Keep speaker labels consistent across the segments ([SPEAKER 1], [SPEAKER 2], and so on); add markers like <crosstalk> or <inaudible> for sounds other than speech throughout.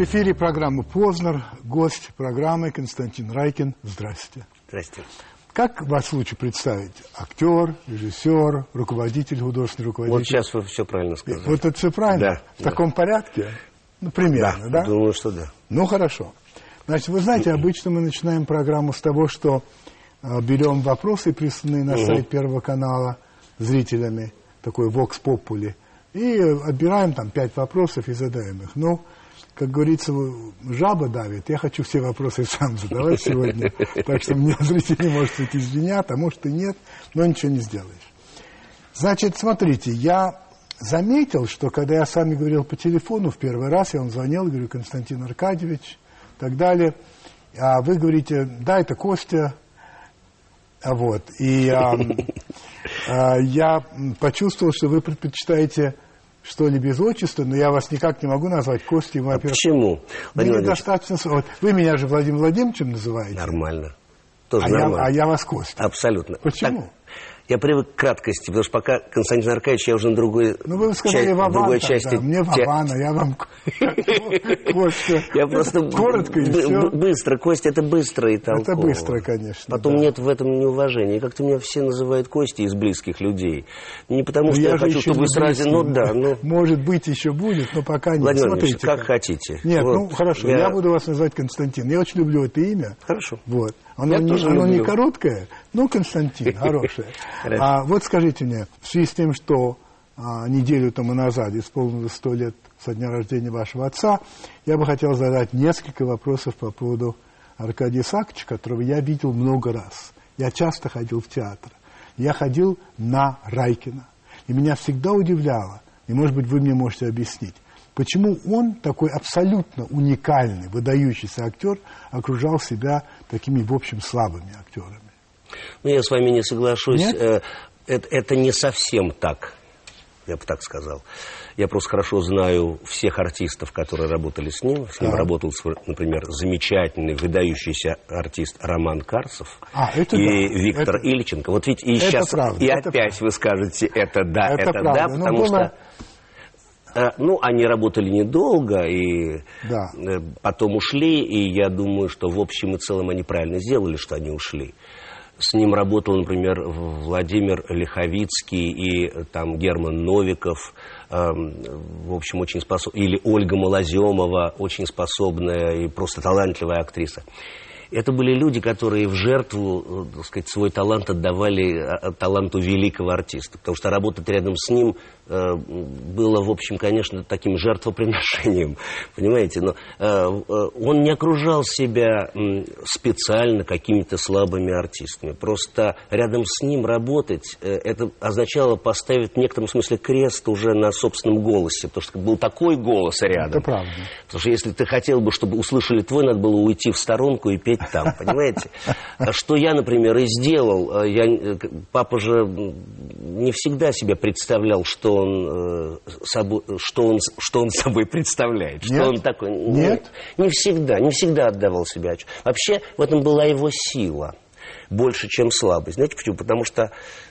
[SPEAKER 1] В эфире программы «Познер». Гость программы Константин Райкин. Здрасте.
[SPEAKER 2] Здрасте.
[SPEAKER 1] Как вас лучше представить? Актер, режиссер, руководитель, художественный руководитель?
[SPEAKER 2] Вот сейчас вы все правильно сказали.
[SPEAKER 1] Вот это все правильно?
[SPEAKER 2] Да.
[SPEAKER 1] В таком порядке? Ну, примерно, да?
[SPEAKER 2] Думаю, что да.
[SPEAKER 1] Ну, хорошо. Значит, вы знаете, обычно мы начинаем программу с того, что э, берем вопросы, присланные на сайт Первого канала зрителями, такой Vox Populi, и отбираем там пять вопросов и задаем их. Ну, как говорится, жаба давит. Я хочу все вопросы сам задавать сегодня. Так что мне зрители, может быть, извинят, а может и нет, но ничего не сделаешь. Значит, смотрите, я заметил, что когда я с вами говорил по телефону в первый раз, я вам звонил, говорю, Константин Аркадьевич, так далее, а вы говорите, да, это Костя, а вот, и а, а, я почувствовал, что вы предпочитаете что ли без отчества, но я вас никак не могу назвать Костей,
[SPEAKER 2] А почему?
[SPEAKER 1] Мне
[SPEAKER 2] Владимир
[SPEAKER 1] недостаточно... вот Вы меня же Владимир Владимировичем называете,
[SPEAKER 2] Нормально. Тоже
[SPEAKER 1] а я,
[SPEAKER 2] нормально.
[SPEAKER 1] а я вас Костя.
[SPEAKER 2] Абсолютно.
[SPEAKER 1] Почему?
[SPEAKER 2] Так, я привык к краткости, потому что пока Константин Аркадьевич, я уже на другой,
[SPEAKER 1] Ну, вы сказали
[SPEAKER 2] часть-
[SPEAKER 1] Вован
[SPEAKER 2] другой
[SPEAKER 1] тогда,
[SPEAKER 2] части.
[SPEAKER 1] мне
[SPEAKER 2] те-
[SPEAKER 1] Вован, а я вам Костя. <laughs>
[SPEAKER 2] Я просто
[SPEAKER 1] Коротко и все.
[SPEAKER 2] быстро. Костя это быстро и толково.
[SPEAKER 1] Это быстро, конечно.
[SPEAKER 2] Потом нет в этом неуважения. Как-то меня все называют Костей из близких людей. Не потому,
[SPEAKER 1] Но
[SPEAKER 2] что я, хочу, чтобы
[SPEAKER 1] не
[SPEAKER 2] вы сразу... Ну да, ну...
[SPEAKER 1] Может быть, еще будет, но пока нет.
[SPEAKER 2] Владимир Владимирович,
[SPEAKER 1] Смотрите,
[SPEAKER 2] как хотите.
[SPEAKER 1] Нет, ну хорошо, я... буду вас называть Константин. Я очень люблю это имя.
[SPEAKER 2] Хорошо.
[SPEAKER 1] Вот. Оно,
[SPEAKER 2] Я
[SPEAKER 1] не,
[SPEAKER 2] тоже
[SPEAKER 1] оно не короткое, но Константин, <laughs> хорошее. А вот скажите мне, в связи с тем, что а, неделю тому назад исполнилось сто лет со дня рождения вашего отца, я бы хотел задать несколько вопросов по поводу Аркадия Исааковича, которого я видел много раз. Я часто ходил в театр. Я ходил на Райкина. И меня всегда удивляло, и, может быть, вы мне можете объяснить, почему он, такой абсолютно уникальный, выдающийся актер, окружал себя такими, в общем, слабыми актерами.
[SPEAKER 2] Ну, я с вами не соглашусь.
[SPEAKER 1] Нет?
[SPEAKER 2] Э, Это, это не совсем так, я бы так сказал. Я просто хорошо знаю всех артистов, которые работали с ним. С ним
[SPEAKER 1] Так.
[SPEAKER 2] работал, например, замечательный, выдающийся артист Роман Карцев
[SPEAKER 1] А, это
[SPEAKER 2] и
[SPEAKER 1] да.
[SPEAKER 2] Виктор
[SPEAKER 1] Это-
[SPEAKER 2] Ильченко. Вот ведь и
[SPEAKER 1] Это
[SPEAKER 2] сейчас,
[SPEAKER 1] правда,
[SPEAKER 2] и
[SPEAKER 1] это
[SPEAKER 2] опять вы скажете, это да,
[SPEAKER 1] Это
[SPEAKER 2] это,
[SPEAKER 1] правда.
[SPEAKER 2] да,
[SPEAKER 1] Ну,
[SPEAKER 2] потому
[SPEAKER 1] было-
[SPEAKER 2] что... э, Ну, они работали недолго, и
[SPEAKER 1] Да.
[SPEAKER 2] э, потом ушли, и я думаю, что в общем и целом они правильно сделали, что они ушли. С ним работал, например, Владимир Лиховицкий и э, там Герман Новиков, эм, в общем, очень способный, или Ольга Малоземова, очень способная и просто талантливая актриса. Это были люди, которые в жертву, так сказать, свой талант отдавали таланту великого артиста. Потому что работать рядом с ним было, в общем, конечно, таким жертвоприношением. <laughs> Понимаете? Но э, э, он не окружал себя специально какими-то слабыми артистами. Просто рядом с ним работать, э, это означало поставить в некотором смысле крест уже на собственном голосе. Потому что был такой голос рядом.
[SPEAKER 1] Это правда.
[SPEAKER 2] Потому что если ты хотел бы, чтобы услышали твой, надо было уйти в сторонку и петь там, <laughs> понимаете? А Что я, например, и сделал. Э, Я, э, папа же не всегда себе представлял, что он, э, собой, что он, что он собой представляет. Что
[SPEAKER 1] Нет?
[SPEAKER 2] он такой.
[SPEAKER 1] Нет?
[SPEAKER 2] Не всегда, не всегда отдавал отчет. Вообще в этом была его сила больше, чем слабость. Знаете почему? Потому что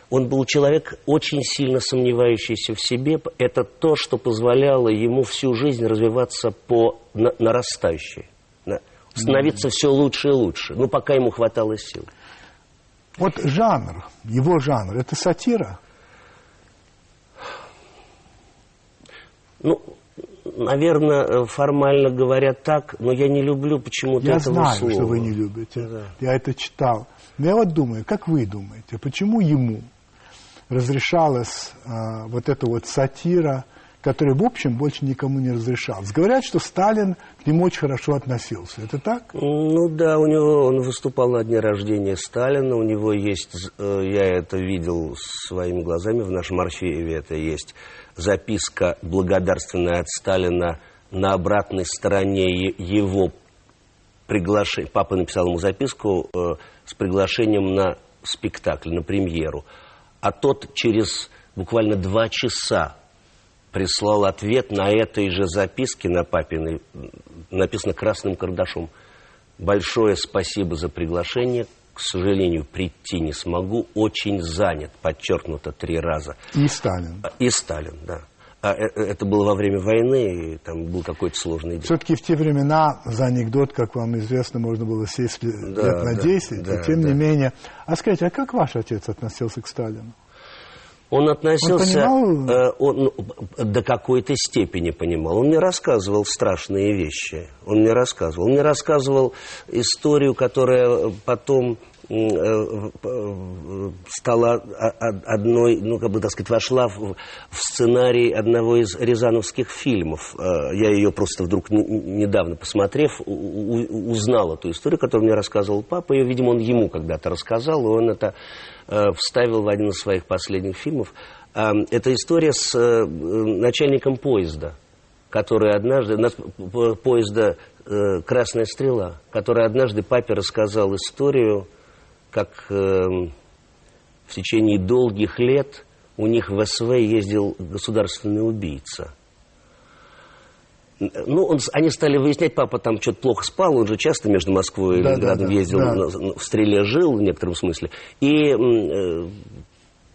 [SPEAKER 2] он был человек, очень сильно сомневающийся в себе. Это то, что позволяло ему всю жизнь развиваться по на- нарастающей. На- Становиться все лучше и лучше. Ну, пока ему хватало сил.
[SPEAKER 1] Вот жанр, его жанр, это сатира?
[SPEAKER 2] Ну, наверное, формально говоря так, но я не люблю почему-то
[SPEAKER 1] Я
[SPEAKER 2] этого
[SPEAKER 1] знаю,
[SPEAKER 2] слова.
[SPEAKER 1] что вы не любите.
[SPEAKER 2] Да.
[SPEAKER 1] Я это читал. Но я вот думаю, как вы думаете, почему ему разрешалась а, вот эта вот сатира, которая, в общем, больше никому не разрешалась? Говорят, что Сталин к нему очень хорошо относился. Это так?
[SPEAKER 2] Ну да, у него он выступал на дне рождения Сталина, у него есть, э, я это видел своими глазами в нашем архиве, это есть записка благодарственная от Сталина на обратной стороне его приглашения. Папа написал ему записку э, с приглашением на спектакль, на премьеру. А тот через буквально два часа прислал ответ на этой же записке на папиной, написано красным карандашом. Большое спасибо за приглашение. К сожалению, прийти не смогу. Очень занят, подчеркнуто три раза.
[SPEAKER 1] И Сталин.
[SPEAKER 2] И Сталин, да. а э, э, это было во время войны, и там был какой-то сложный день.
[SPEAKER 1] Все-таки в те времена за анекдот, как вам известно, можно было сесть лет
[SPEAKER 2] Да,
[SPEAKER 1] на
[SPEAKER 2] да,
[SPEAKER 1] 10,
[SPEAKER 2] да,
[SPEAKER 1] и тем
[SPEAKER 2] да.
[SPEAKER 1] не менее. А скажите, а как ваш отец относился к Сталину?
[SPEAKER 2] Он относился
[SPEAKER 1] Он понимал?
[SPEAKER 2] э, он, ну, до какой-то степени понимал. Он мне рассказывал страшные вещи. Он мне рассказывал. Он мне рассказывал историю, которая потом э, э, стала одной, ну, как бы, так сказать, вошла в, в сценарий одного из рязановских фильмов. Э, Я ее просто вдруг не- недавно посмотрев, у- у- узнал эту историю, которую мне рассказывал папа. Ее, видимо, он ему когда-то рассказал, и он это э, вставил в один из своих последних фильмов. А, Это история с э, начальником поезда, который однажды, поезда э, «Красная стрела», который однажды папе рассказал историю, как э, в течение долгих лет у них в СВ ездил государственный убийца. Ну, он они стали выяснять, папа там что-то плохо спал, он же часто между Москвой и
[SPEAKER 1] Да, да,
[SPEAKER 2] Ленинградом
[SPEAKER 1] да,
[SPEAKER 2] ездил,
[SPEAKER 1] да.
[SPEAKER 2] на- в стреле жил в некотором смысле. И э,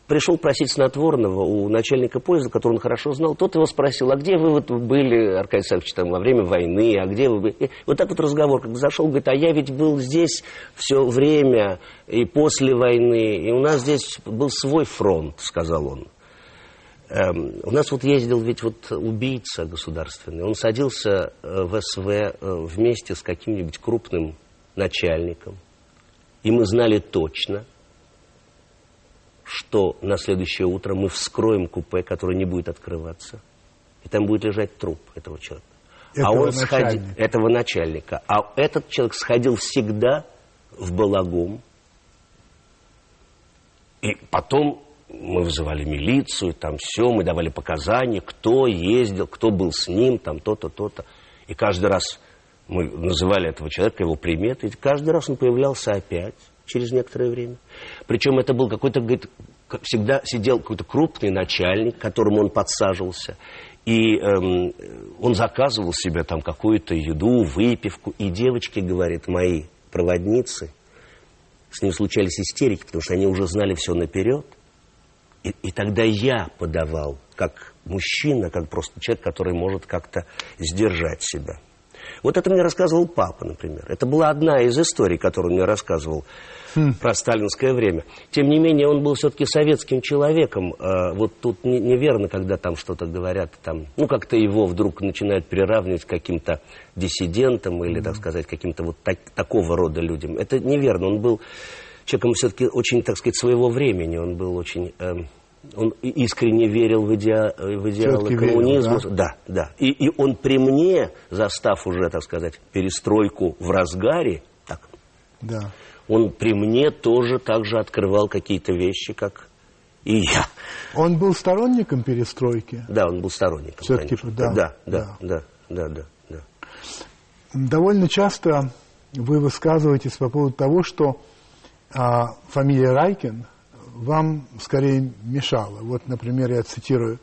[SPEAKER 2] пришел просить снотворного у начальника поезда, которого он хорошо знал. Тот его спросил, а где вы вот были, Аркадий Александрович, там, во время войны, а где вы были? И вот так вот разговор, как зашел, говорит, а я ведь был здесь все время и после войны, и у нас здесь был свой фронт, сказал он. Эм, у нас вот ездил ведь вот убийца государственный. Он садился э, в СВ э, вместе с каким-нибудь крупным начальником. И мы знали точно, что на следующее утро мы вскроем купе, которое не будет открываться. И там будет лежать труп этого человека.
[SPEAKER 1] Этого
[SPEAKER 2] а он сходи-
[SPEAKER 1] начальника.
[SPEAKER 2] этого начальника. А этот человек сходил всегда в балагом. И потом мы вызывали милицию, там все, мы давали показания, кто ездил, кто был с ним, там то-то, то-то. И каждый раз мы называли этого человека, его приметы, и каждый раз он появлялся опять через некоторое время. Причем это был какой-то, говорит, всегда сидел какой-то крупный начальник, которому он подсаживался, и эм, он заказывал себе там какую-то еду, выпивку, и девочки, говорит, мои проводницы, с ним случались истерики, потому что они уже знали все наперед. И, и тогда я подавал, как мужчина, как просто человек, который может как-то сдержать себя. Вот это мне рассказывал папа, например. Это была одна из историй, которую он мне рассказывал про сталинское время. Тем не менее, он был все-таки советским человеком. А, вот тут не- неверно, когда там что-то говорят, там, ну, как-то его вдруг начинают приравнивать к каким-то диссидентам или, так сказать, каким-то вот так- такого рода людям. Это неверно. Он был человеком все-таки очень, так сказать, своего времени. Он был очень... эм, он искренне верил в, идеа- в идеалы
[SPEAKER 1] Всё-таки верил,
[SPEAKER 2] коммунизма.
[SPEAKER 1] да?
[SPEAKER 2] Да, да. И, и он при мне, застав уже, так сказать, перестройку в разгаре, так,
[SPEAKER 1] Да.
[SPEAKER 2] он при мне тоже так же открывал какие-то вещи, как и я.
[SPEAKER 1] Он был сторонником перестройки.
[SPEAKER 2] Да, он был сторонником.
[SPEAKER 1] Да,
[SPEAKER 2] да,
[SPEAKER 1] да.
[SPEAKER 2] да, да, да, да, да.
[SPEAKER 1] Довольно часто вы высказываетесь по поводу того, что а, фамилия Райкин вам скорее мешала. Вот, например, я цитирую.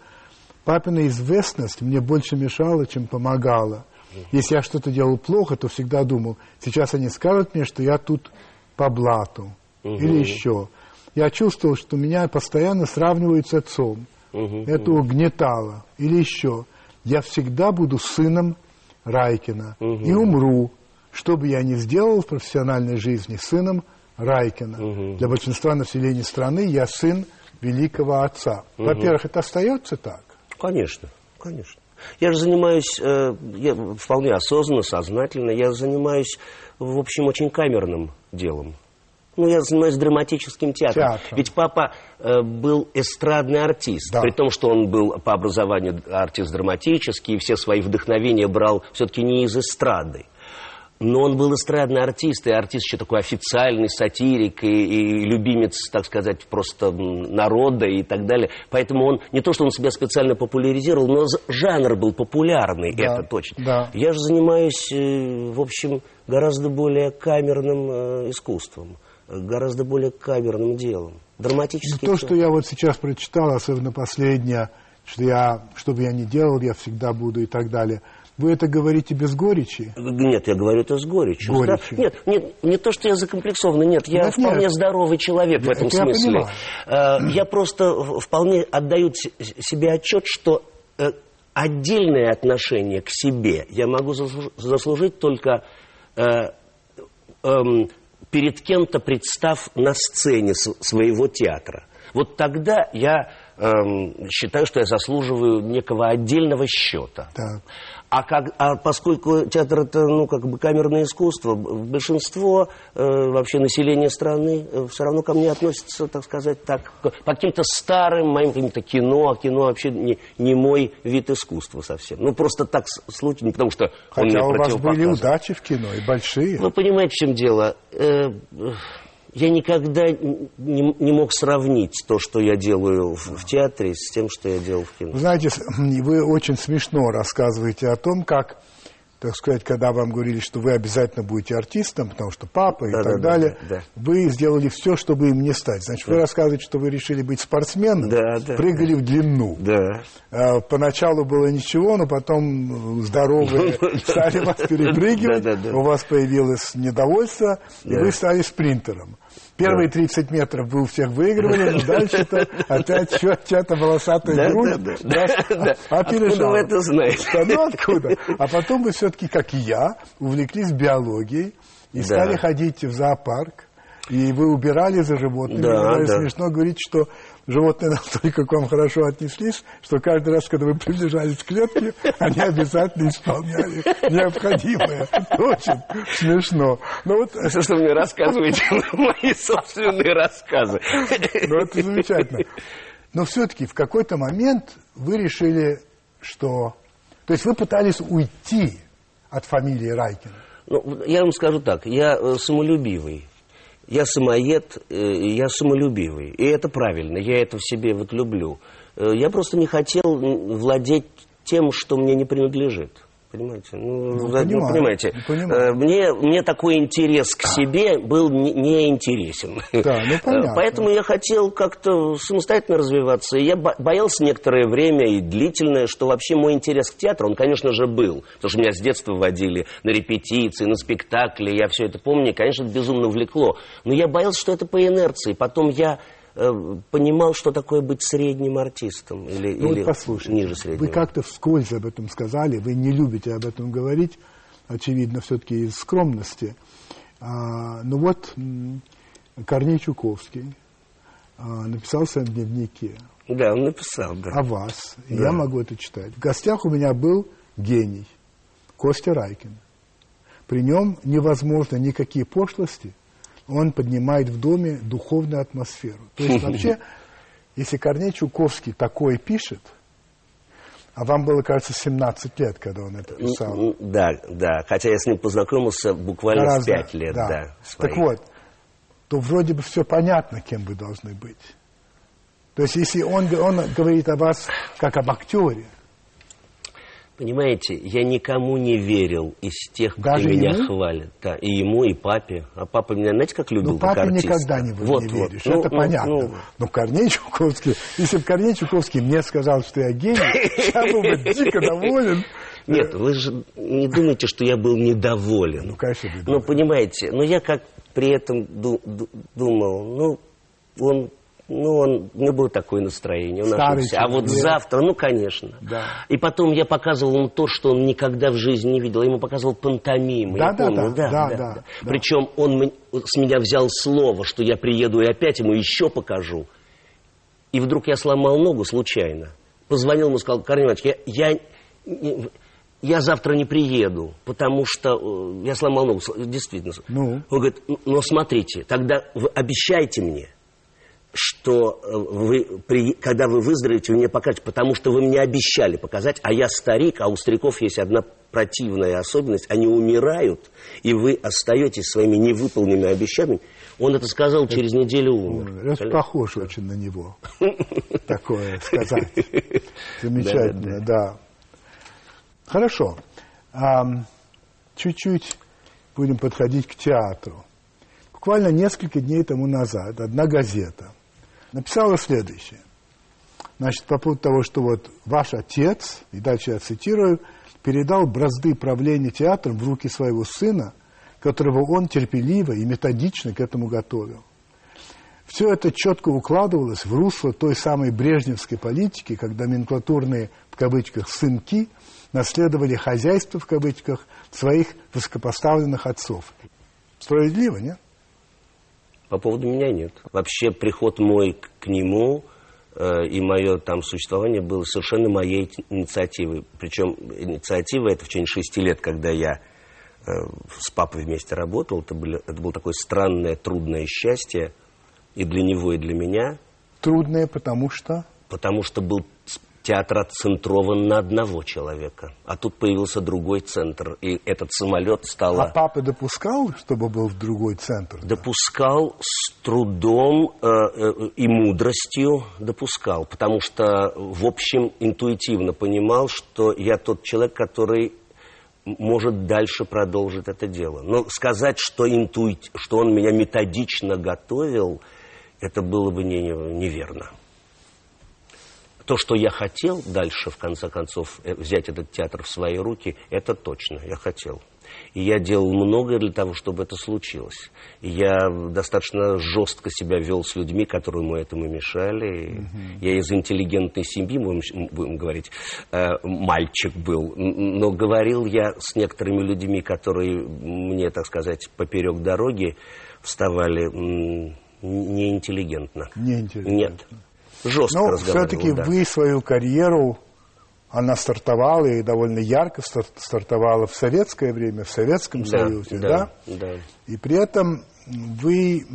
[SPEAKER 1] «Папина известность мне больше мешала, чем помогала. Если я что-то делал плохо, то всегда думал, сейчас они скажут мне, что я тут по блату или еще. Я чувствовал, что меня постоянно сравнивают с отцом. Это угнетало. Или еще. Я всегда буду сыном Райкина и умру, что бы я ни сделал в профессиональной жизни, сыном Райкина. Для большинства населения страны я сын великого отца. Во-первых, это остается так.
[SPEAKER 2] Конечно, конечно. Я же занимаюсь, э, я вполне осознанно, сознательно, я занимаюсь, в общем, очень камерным делом. Ну, я занимаюсь драматическим театром.
[SPEAKER 1] Театром.
[SPEAKER 2] Ведь папа э, был эстрадный артист.
[SPEAKER 1] Да.
[SPEAKER 2] При том, что он был по образованию артист драматический, и все свои вдохновения брал все-таки не из эстрады. Но он был эстрадный артист, и артист еще такой официальный сатирик, и, и любимец, так сказать, просто народа и так далее. Поэтому он, не то, что он себя специально популяризировал, но жанр был популярный,
[SPEAKER 1] Да,
[SPEAKER 2] это точно.
[SPEAKER 1] да.
[SPEAKER 2] Я же занимаюсь, э, в общем, гораздо более камерным э, искусством, гораздо более камерным делом. Драматический
[SPEAKER 1] То, что я вот сейчас прочитал, особенно последнее, что я, что бы я ни делал, я всегда буду и так далее. Вы это говорите без горечи?
[SPEAKER 2] Нет, я говорю это с горечью.
[SPEAKER 1] Горечью.
[SPEAKER 2] Да, Нет, нет, не то, что я закомплексованный, нет, я
[SPEAKER 1] Нет,
[SPEAKER 2] вполне
[SPEAKER 1] нет.
[SPEAKER 2] здоровый человек в
[SPEAKER 1] Я-
[SPEAKER 2] этом
[SPEAKER 1] это я
[SPEAKER 2] смысле.
[SPEAKER 1] понимаю.
[SPEAKER 2] Э, Я просто в- вполне отдаю себе отчет, что э, отдельное отношение к себе я могу заслужить только э, э, перед кем-то представ на сцене своего театра. Вот тогда я э, считаю, что я заслуживаю некого отдельного счета. Так. А, как, а поскольку театр это ну, как бы камерное искусство, большинство э, вообще населения страны э, все равно ко мне относится, так сказать, так, по каким-то старым моим каким-то кино, а кино вообще не, не мой вид искусства совсем. Ну, просто так случайно, потому что
[SPEAKER 1] Хотя он мне у вас были удачи в кино, и большие.
[SPEAKER 2] Вы понимаете, в чем дело? Э, я никогда не, не мог сравнить то, что я делаю в, в театре, с тем, что я делал в кино.
[SPEAKER 1] Вы знаете, вы очень смешно рассказываете о том, как так сказать, когда вам говорили, что вы обязательно будете артистом, потому что папа и да, так да, далее, да, да. вы сделали все, чтобы им не стать. Значит, да. вы рассказываете, что вы решили быть спортсменом, да, да, прыгали да. в длину. Да. А, поначалу было ничего, но потом здоровые <laughs> стали вас перепрыгивать, у вас появилось недовольство, и вы стали спринтером. Первые 30 метров вы у всех выигрывали, но дальше-то <laughs> опять чья-то волосатая грудь
[SPEAKER 2] Откуда вы это знаете?
[SPEAKER 1] Ну откуда? А потом вы все-таки, как и я, увлеклись биологией и стали ходить в зоопарк. И вы убирали за животными. Да, да. Смешно говорить, что животные настолько к вам хорошо отнеслись, что каждый раз, когда вы приближались к клетке, они обязательно исполняли необходимое. Очень смешно.
[SPEAKER 2] Но вот... Что, что мне рассказываете <laughs> мои собственные рассказы.
[SPEAKER 1] Ну, это замечательно. Но все-таки в какой-то момент вы решили, что... То есть вы пытались уйти от фамилии Райкина.
[SPEAKER 2] Ну, я вам скажу так, я э, самолюбивый я самоед, э, я самолюбивый. И это правильно, я это в себе вот люблю. Э, я просто не хотел владеть тем, что мне не принадлежит. Понимаете? Ну, ну, понимаю, понимаете, понимаю. Э, мне, мне такой интерес к себе был неинтересен. Не да, ну, <laughs> понятно. Поэтому я хотел как-то самостоятельно развиваться. И я боялся некоторое время и длительное, что вообще мой интерес к театру, он, конечно же, был. Потому что меня с детства водили на репетиции, на спектакли. Я все это помню, и, конечно, это безумно влекло. Но я боялся, что это по инерции. Потом я Э, понимал, что такое быть средним артистом или, ну, или вот ниже среднего.
[SPEAKER 1] Вы как-то вскользь об этом сказали, вы не любите об этом говорить, очевидно, все-таки из скромности. А, ну вот Корней Чуковский а, написал в своем дневнике.
[SPEAKER 2] Да, он написал, да.
[SPEAKER 1] О вас. Да. Я могу это читать. В гостях у меня был гений Костя Райкин. При нем невозможно никакие пошлости – он поднимает в доме духовную атмосферу. То есть <laughs> вообще, если Корней Чуковский такое пишет, а вам было, кажется, 17 лет, когда он это писал.
[SPEAKER 2] Да, да. Хотя я с ним познакомился буквально Гораздо, с 5 лет. Да. Да,
[SPEAKER 1] так вот, то вроде бы все понятно, кем вы должны быть. То есть если он, он говорит о вас как об актере,
[SPEAKER 2] Понимаете, я никому не верил из тех, кто Даже меня ему? хвалит. Да, и ему, и папе. А папа меня, знаете, как любил,
[SPEAKER 1] ну, папе
[SPEAKER 2] как
[SPEAKER 1] артиста. никогда не, вот, не веришь, вот. это ну, понятно. Ну, Но Корней Чуковский, если бы Корней Чуковский мне сказал, что я гений, <laughs> я был бы дико доволен.
[SPEAKER 2] Нет, вы же не думаете, что я был недоволен.
[SPEAKER 1] Ну, конечно, недоволен.
[SPEAKER 2] Ну, понимаете, но я как при этом думал, ну, он ну, он, у него было такое настроение. Он Старый ошибся. А вот завтра, ну, конечно. Да. И потом я показывал ему то, что он никогда в жизни не видел. Я ему показывал пантомиму. Да, да, помню. да, да, да, да, да. Причем он с меня взял слово, что я приеду и опять ему еще покажу. И вдруг я сломал ногу случайно. Позвонил ему, сказал, Иванович, я, я, я завтра не приеду, потому что э, я сломал ногу. Действительно. Ну? Он говорит, ну, смотрите, тогда вы обещайте мне, что э, вы, при, когда вы выздоровеете, вы мне покажете, потому что вы мне обещали показать, а я старик, а у стариков есть одна противная особенность, они умирают, и вы остаетесь своими невыполненными обещаниями. Он это сказал это, через неделю умер.
[SPEAKER 1] Это похож очень на него, <laughs> такое сказать. Замечательно, да. Хорошо. Чуть-чуть будем подходить к театру. Буквально несколько дней тому назад одна газета – написала следующее. Значит, по поводу того, что вот ваш отец, и дальше я цитирую, передал бразды правления театром в руки своего сына, которого он терпеливо и методично к этому готовил. Все это четко укладывалось в русло той самой брежневской политики, когда номенклатурные, в кавычках, «сынки» наследовали хозяйство, в кавычках, своих высокопоставленных отцов. Справедливо, нет?
[SPEAKER 2] По поводу меня нет. Вообще приход мой к нему э, и мое там существование было совершенно моей инициативой. Причем инициатива это в течение шести лет, когда я э, с папой вместе работал. Это, было, это было такое странное, трудное счастье и для него, и для меня.
[SPEAKER 1] Трудное, потому что?
[SPEAKER 2] Потому что был театр отцентрован на одного человека. А тут появился другой центр, и этот самолет стал...
[SPEAKER 1] А папа допускал, чтобы был в другой центр?
[SPEAKER 2] Допускал с трудом э, э, и мудростью допускал, потому что, в общем, интуитивно понимал, что я тот человек, который может дальше продолжить это дело. Но сказать, что, интуит, что он меня методично готовил, это было бы не, неверно то, что я хотел дальше, в конце концов, э, взять этот театр в свои руки, это точно, я хотел. И я делал многое для того, чтобы это случилось. И я достаточно жестко себя вел с людьми, которые ему этому мешали. Угу. Я из интеллигентной семьи, будем, будем говорить, э, мальчик был. Но говорил я с некоторыми людьми, которые мне, так сказать, поперек дороги вставали неинтеллигентно.
[SPEAKER 1] Неинтеллигентно.
[SPEAKER 2] Нет жестко
[SPEAKER 1] Но все-таки
[SPEAKER 2] да.
[SPEAKER 1] вы свою карьеру, она стартовала и довольно ярко стартовала в советское время, в Советском
[SPEAKER 2] да,
[SPEAKER 1] Союзе,
[SPEAKER 2] да,
[SPEAKER 1] да?
[SPEAKER 2] Да.
[SPEAKER 1] И при этом вы,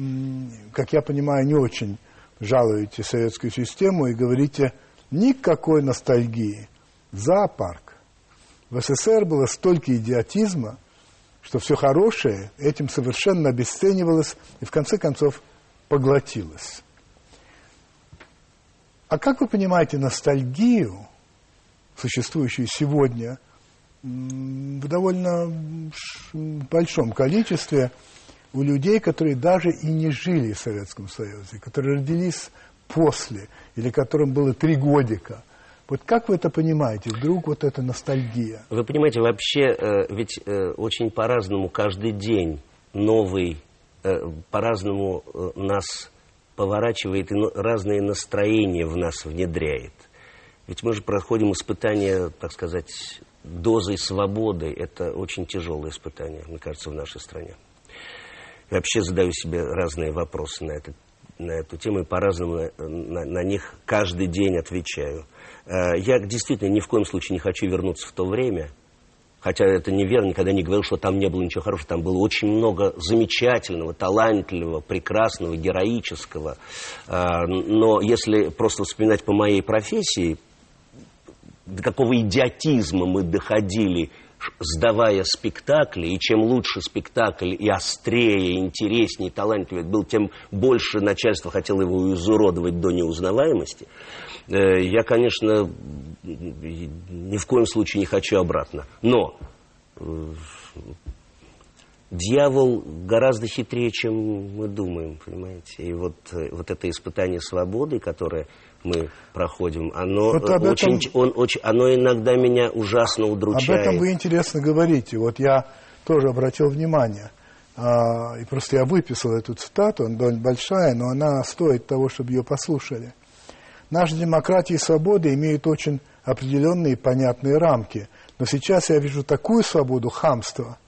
[SPEAKER 1] как я понимаю, не очень жалуете советскую систему и говорите никакой ностальгии. Зоопарк. В СССР было столько идиотизма, что все хорошее этим совершенно обесценивалось и в конце концов поглотилось. А как вы понимаете ностальгию, существующую сегодня, в довольно большом количестве у людей, которые даже и не жили в Советском Союзе, которые родились после, или которым было три годика. Вот как вы это понимаете? Вдруг вот эта ностальгия?
[SPEAKER 2] Вы понимаете, вообще э, ведь э, очень по-разному каждый день новый, э, по-разному нас поворачивает и разные настроения в нас внедряет. Ведь мы же проходим испытания, так сказать, дозой свободы. Это очень тяжелое испытание, мне кажется, в нашей стране. Я вообще задаю себе разные вопросы на, это, на эту тему и по-разному на, на, на них каждый день отвечаю. Э, я действительно ни в коем случае не хочу вернуться в то время, хотя это неверно, никогда не говорил, что там не было ничего хорошего, там было очень много замечательного, талантливого, прекрасного, героического. А, но если просто вспоминать по моей профессии, до какого идиотизма мы доходили, сдавая спектакли, и чем лучше спектакль, и острее, и интереснее, и талантливее был, тем больше начальство хотело его изуродовать до неузнаваемости. Э, я, конечно, ни в коем случае не хочу обратно. Но э, дьявол гораздо хитрее, чем мы думаем, понимаете? И вот, э, вот это испытание свободы, которое мы проходим, оно, вот этом, очень, он, очень, оно иногда меня ужасно удручает.
[SPEAKER 1] Об этом вы интересно говорите. Вот я тоже обратил внимание. А, и просто я выписал эту цитату, она довольно большая, но она стоит того, чтобы ее послушали. Наши демократии и свободы имеют очень определенные и понятные рамки. Но сейчас я вижу такую свободу хамства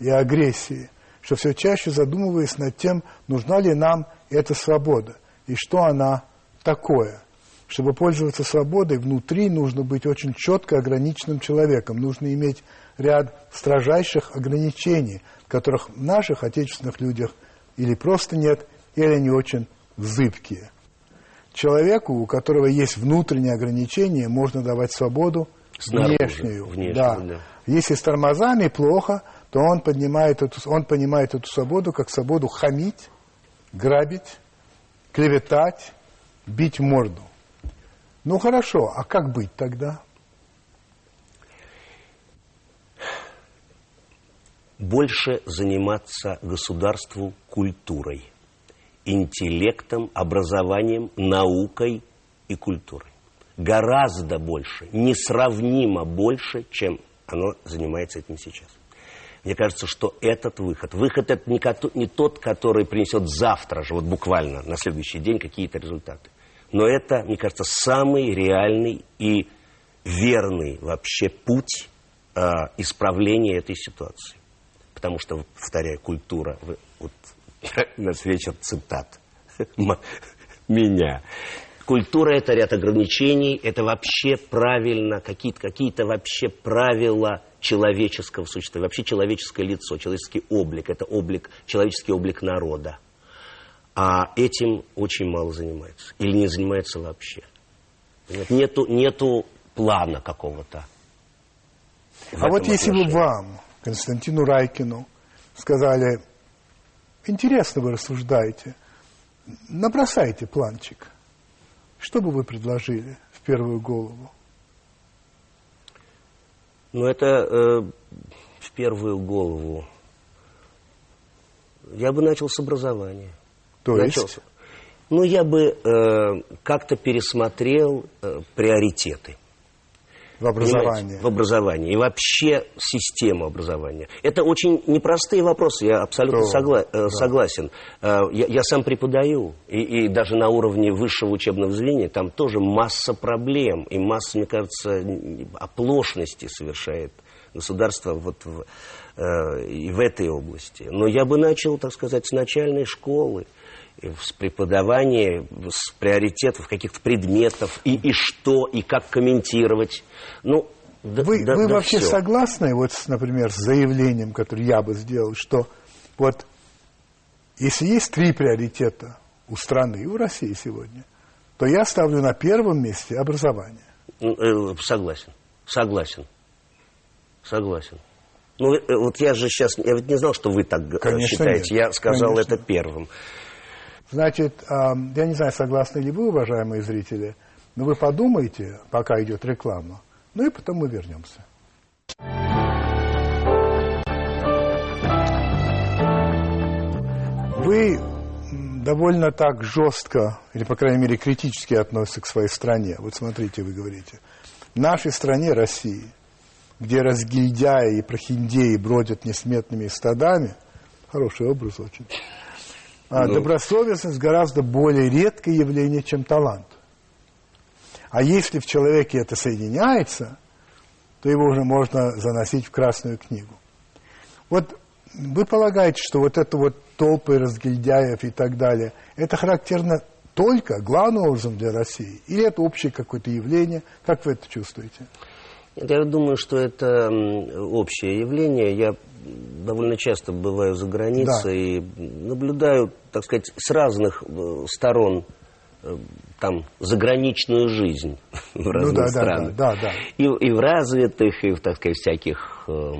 [SPEAKER 1] и агрессии, что все чаще задумываясь над тем, нужна ли нам эта свобода и что она такое. Чтобы пользоваться свободой, внутри нужно быть очень четко ограниченным человеком. Нужно иметь ряд строжайших ограничений, которых в наших отечественных людях или просто нет, или они очень зыбкие человеку, у которого есть внутренние ограничения, можно давать свободу Снаружи, внешнюю. внешнюю да. Да. Если с тормозами плохо, то он, поднимает эту, он понимает эту свободу как свободу хамить, грабить, клеветать, бить морду. Ну хорошо, а как быть тогда?
[SPEAKER 2] Больше заниматься государству культурой – интеллектом, образованием, наукой и культурой. Гораздо больше, несравнимо больше, чем оно занимается этим сейчас. Мне кажется, что этот выход, выход это не, тот, который принесет завтра же, вот буквально на следующий день какие-то результаты. Но это, мне кажется, самый реальный и верный вообще путь э, исправления этой ситуации. Потому что, повторяю, культура, вот <laughs> у нас вечер цитат <laughs> меня. Культура – это ряд ограничений, это вообще правильно, какие-то какие вообще правила человеческого существа, вообще человеческое лицо, человеческий облик, это облик, человеческий облик народа. А этим очень мало занимается. Или не занимается вообще. Нету, нету плана какого-то.
[SPEAKER 1] А вот если бы вам, Константину Райкину, сказали, интересно вы рассуждаете, набросайте планчик, что бы вы предложили в первую голову?
[SPEAKER 2] Ну, это э, в первую голову. Я бы начал с образования.
[SPEAKER 1] То
[SPEAKER 2] начал
[SPEAKER 1] есть?
[SPEAKER 2] Ну, я бы э, как-то пересмотрел э, приоритеты.
[SPEAKER 1] В образовании.
[SPEAKER 2] В образовании. И вообще система образования. Это очень непростые вопросы, я абсолютно То, согла э, да. согласен. Э, я, я сам преподаю, и, и даже на уровне высшего учебного заведения там тоже масса проблем, и масса, мне кажется, оплошности совершает государство вот в, э, и в этой области. Но я бы начал, так сказать, с начальной школы с преподавания, с приоритетов каких-то предметов, и, и что, и как комментировать. Ну,
[SPEAKER 1] да, вы да, вы да вообще все. согласны, вот, например, с заявлением, которое я бы сделал, что вот если есть три приоритета у страны и у России сегодня, то я ставлю на первом месте образование.
[SPEAKER 2] Ну, э, согласен, согласен, согласен. Ну, э, вот я же сейчас, я ведь не знал, что вы так э, Конечно считаете. Нет. Я сказал Конечно. это первым.
[SPEAKER 1] Значит, я не знаю, согласны ли вы, уважаемые зрители, но вы подумайте, пока идет реклама, ну и потом мы вернемся. Вы довольно так жестко, или, по крайней мере, критически относятся к своей стране. Вот смотрите, вы говорите. В нашей стране, России, где разгильдяи и прохиндеи бродят несметными стадами, хороший образ очень, а ну. добросовестность гораздо более редкое явление, чем талант. А если в человеке это соединяется, то его уже можно заносить в Красную книгу. Вот вы полагаете, что вот это вот толпы разгильдяев и так далее, это характерно только, главным образом для России? Или это общее какое-то явление? Как вы это чувствуете?
[SPEAKER 2] Я думаю, что это общее явление. Я довольно часто бываю за границей да. и наблюдаю, так сказать, с разных э, сторон э, там заграничную жизнь <laughs> в ну разных да, странах. Да, да, да. И, и в развитых, и в, так сказать, всяких э,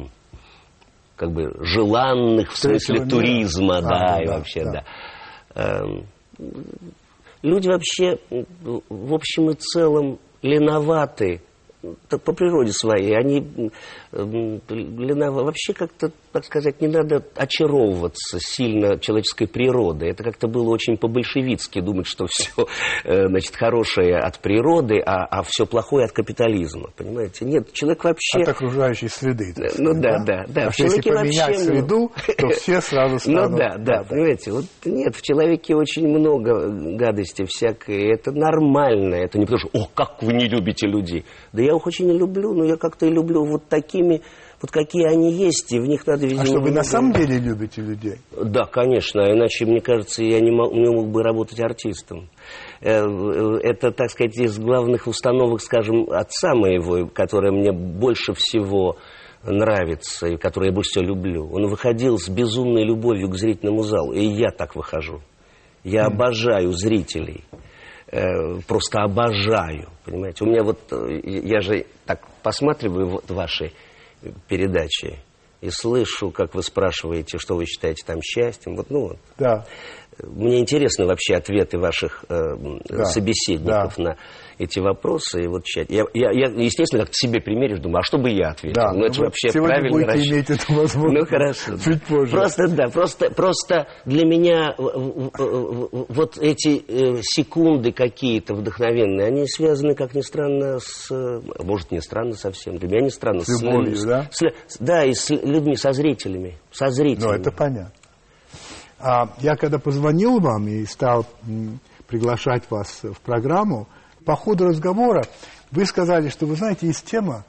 [SPEAKER 2] как бы желанных, в смысле мира. туризма, а, да, да, и вообще, да. да. Э, люди вообще, в общем и целом, леноваты по природе своей, они вообще как-то, так сказать, не надо очаровываться сильно человеческой природой. Это как-то было очень по-большевицки думать, что все, э, значит, хорошее от природы, а, а все плохое от капитализма, понимаете? Нет, человек вообще...
[SPEAKER 1] От окружающей среды.
[SPEAKER 2] Ну да, да, да.
[SPEAKER 1] да. если поменять вообще, среду, то <laughs> все сразу ну станут...
[SPEAKER 2] Ну да, да, понимаете, вот нет, в человеке очень много гадости всякой, это нормально, это не потому что, о, как вы не любите людей. Да я их очень люблю, но я как-то и люблю вот такими, вот какие они есть, и в них надо, видимо...
[SPEAKER 1] А что, вы на самом деле любите людей?
[SPEAKER 2] Да, конечно, иначе, мне кажется, я не мог, не мог бы работать артистом. Э, это, так сказать, из главных установок, скажем, отца моего, которая мне больше всего нравится и которую я больше всего люблю. Он выходил с безумной любовью к зрительному залу, и я так выхожу. Я mm. обожаю зрителей. Э, просто обожаю, понимаете. У меня вот, э, я же так посматриваю вот ваши передачи и слышу, как вы спрашиваете, что вы считаете там счастьем. Вот, ну,
[SPEAKER 1] да.
[SPEAKER 2] мне интересны вообще ответы ваших э, да, собеседников да. на эти вопросы. И вот я, я, я, естественно, как-то себе примеришь, думаю, а что бы я ответил?
[SPEAKER 1] Да, ну, это вообще правильно будете расчет. иметь эту возможность.
[SPEAKER 2] Ну, хорошо.
[SPEAKER 1] Чуть позже.
[SPEAKER 2] Просто, да, просто, просто для меня вот эти э, секунды какие-то вдохновенные, они связаны, как ни странно, с... Может, не странно совсем, для меня не странно.
[SPEAKER 1] С любовью, с, да?
[SPEAKER 2] С, да, и с людьми, со зрителями. Со зрителями.
[SPEAKER 1] Ну, это понятно. А я когда позвонил вам и стал приглашать вас в программу, по ходу разговора вы сказали, что вы знаете, есть тема,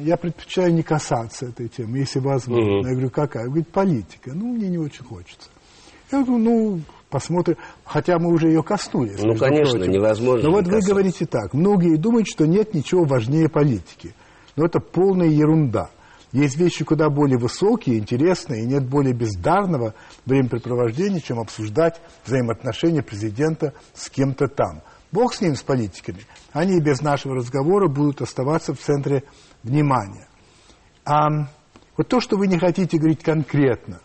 [SPEAKER 1] я предпочитаю не касаться этой темы, если возможно. Угу. Я говорю, какая? Вы говорите, политика. Ну, мне не очень хочется. Я говорю, ну, посмотрим. Хотя мы уже ее коснулись.
[SPEAKER 2] Ну, конечно, прочим. невозможно.
[SPEAKER 1] Но вот вы говорите так. Многие думают, что нет ничего важнее политики. Но это полная ерунда. Есть вещи куда более высокие, интересные, и нет более бездарного времяпрепровождения, чем обсуждать взаимоотношения президента с кем-то там. Бог с ним, с политиками. Они без нашего разговора будут оставаться в центре внимания. А вот то, что вы не хотите говорить конкретно,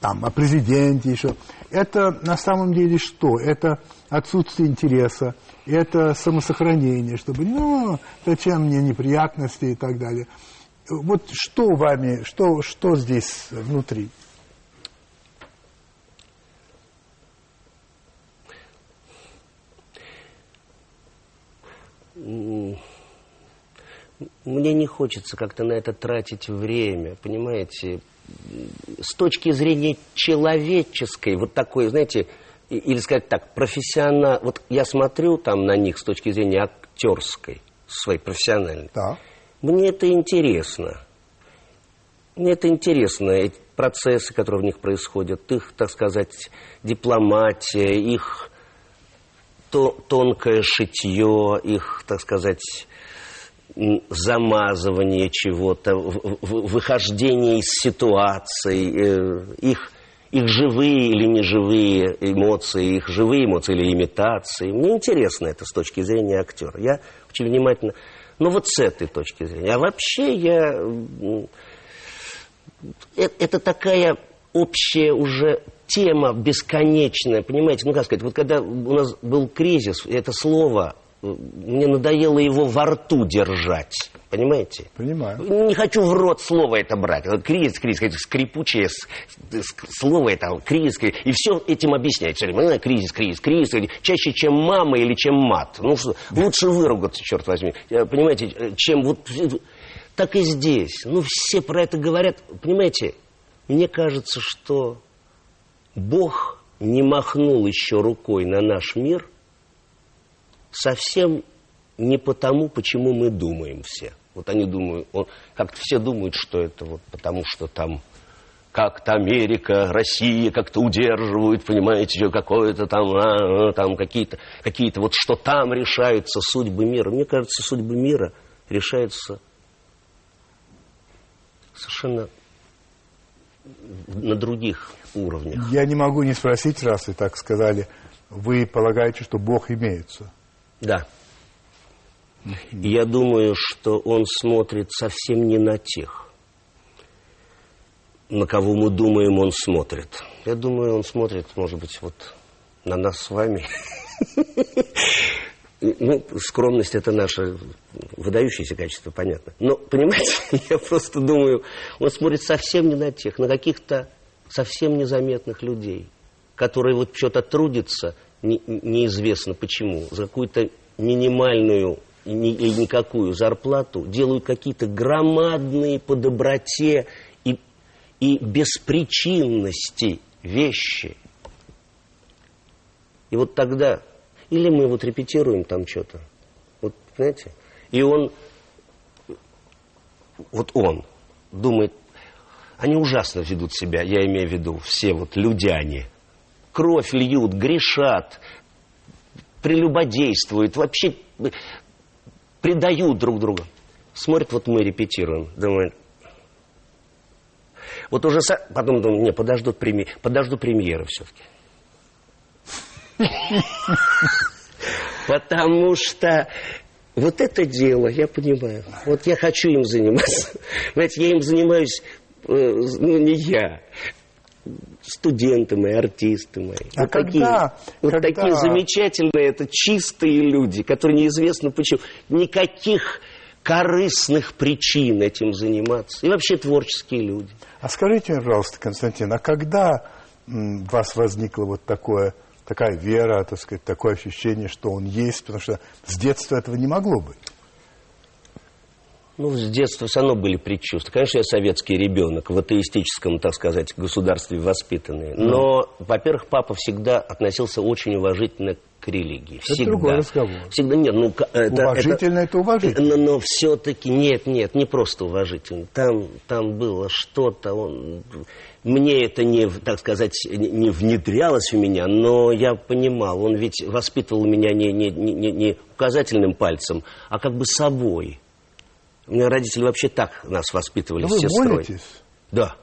[SPEAKER 1] там, о президенте еще, это на самом деле что? Это отсутствие интереса, это самосохранение, чтобы, ну, зачем мне неприятности и так далее вот что вами, что, что здесь внутри?
[SPEAKER 2] Мне не хочется как-то на это тратить время, понимаете? С точки зрения человеческой, вот такой, знаете, или сказать так, профессионал... Вот я смотрю там на них с точки зрения актерской, своей профессиональной.
[SPEAKER 1] Да.
[SPEAKER 2] Мне это интересно. Мне это интересно, эти процессы, которые в них происходят, их, так сказать, дипломатия, их то, тонкое шитье, их, так сказать, замазывание чего-то, выхождение из ситуаций, э, их, их живые или неживые эмоции, их живые эмоции или имитации. Мне интересно это с точки зрения актера. Я очень внимательно ну вот с этой точки зрения. А вообще я... Э, это такая общая уже тема бесконечная, понимаете? Ну, как сказать, вот когда у нас был кризис, это слово мне надоело его во рту держать. Понимаете?
[SPEAKER 1] Понимаю.
[SPEAKER 2] Не хочу в рот слово это брать. Кризис, кризис, это скрипучее слово это, кризис, кризис. И все этим объясняет все время. Ну, кризис, кризис, кризис. Чаще, чем мама или чем мат. Ну, что, лучше выругаться, черт возьми. Э, понимаете, э, чем вот... Так и здесь. Ну, все про это говорят. Понимаете, мне кажется, что Бог не махнул еще рукой на наш мир – совсем не потому, почему мы думаем все. Вот они думают, как-то все думают, что это вот потому, что там как-то Америка, Россия как-то удерживают, понимаете, какое-то там, а, а, там какие-то, какие-то вот что там решаются судьбы мира. Мне кажется, судьбы мира решаются совершенно на других уровнях.
[SPEAKER 1] Я не могу не спросить, раз вы так сказали, вы полагаете, что Бог имеется?
[SPEAKER 2] Да. Я думаю, что он смотрит совсем не на тех, на кого мы думаем, он смотрит. Я думаю, он смотрит, может быть, вот на нас с вами. <laughs> Ну, скромность это наше выдающееся качество, понятно. Но, понимаете, <laughs> я просто думаю, он смотрит совсем не на тех, на каких-то совсем незаметных людей, которые вот что-то трудятся, не, неизвестно почему, за какую-то минимальную или никакую зарплату, делают какие-то громадные по доброте и, и беспричинности вещи. И вот тогда, или мы вот репетируем там что-то, вот, знаете, и он, вот он думает, они ужасно ведут себя, я имею в виду все вот людяне, кровь льют, грешат, прелюбодействуют, вообще предают друг друга. Смотрят, вот мы репетируем, думают, вот уже со... потом думаю, не, подождут преми... подожду премьеры все-таки. <laughs> Потому что вот это дело, я понимаю. Вот я хочу им заниматься. Знаете, я им занимаюсь, э, ну, не я. студенты мои, артисты мои.
[SPEAKER 1] А
[SPEAKER 2] вот
[SPEAKER 1] когда,
[SPEAKER 2] такие, вот
[SPEAKER 1] когда...
[SPEAKER 2] такие замечательные, это чистые люди, которые неизвестно почему. Никаких корыстных причин этим заниматься. И вообще творческие люди.
[SPEAKER 1] А скажите пожалуйста, Константин, а когда у вас возникло вот такое, такая вера, так сказать, такое ощущение, что он есть, потому что с детства этого не могло быть?
[SPEAKER 2] Ну, с детства все равно были предчувствия. Конечно, я советский ребенок, в атеистическом, так сказать, государстве воспитанный. Но, во-первых, папа всегда относился очень уважительно к религии. Всегда.
[SPEAKER 1] Это другой разговор.
[SPEAKER 2] Всегда нет, ну
[SPEAKER 1] это, уважительно это, это уважительно.
[SPEAKER 2] Но, но все-таки нет, нет, не просто уважительно. Там, там было что-то. Он, мне это не, так сказать, не внедрялось в меня, но я понимал, он ведь воспитывал меня не, не, не, не указательным пальцем, а как бы собой. У меня родители вообще так нас воспитывали
[SPEAKER 1] Но
[SPEAKER 2] с
[SPEAKER 1] вы
[SPEAKER 2] сестрой.
[SPEAKER 1] молитесь?
[SPEAKER 2] Да.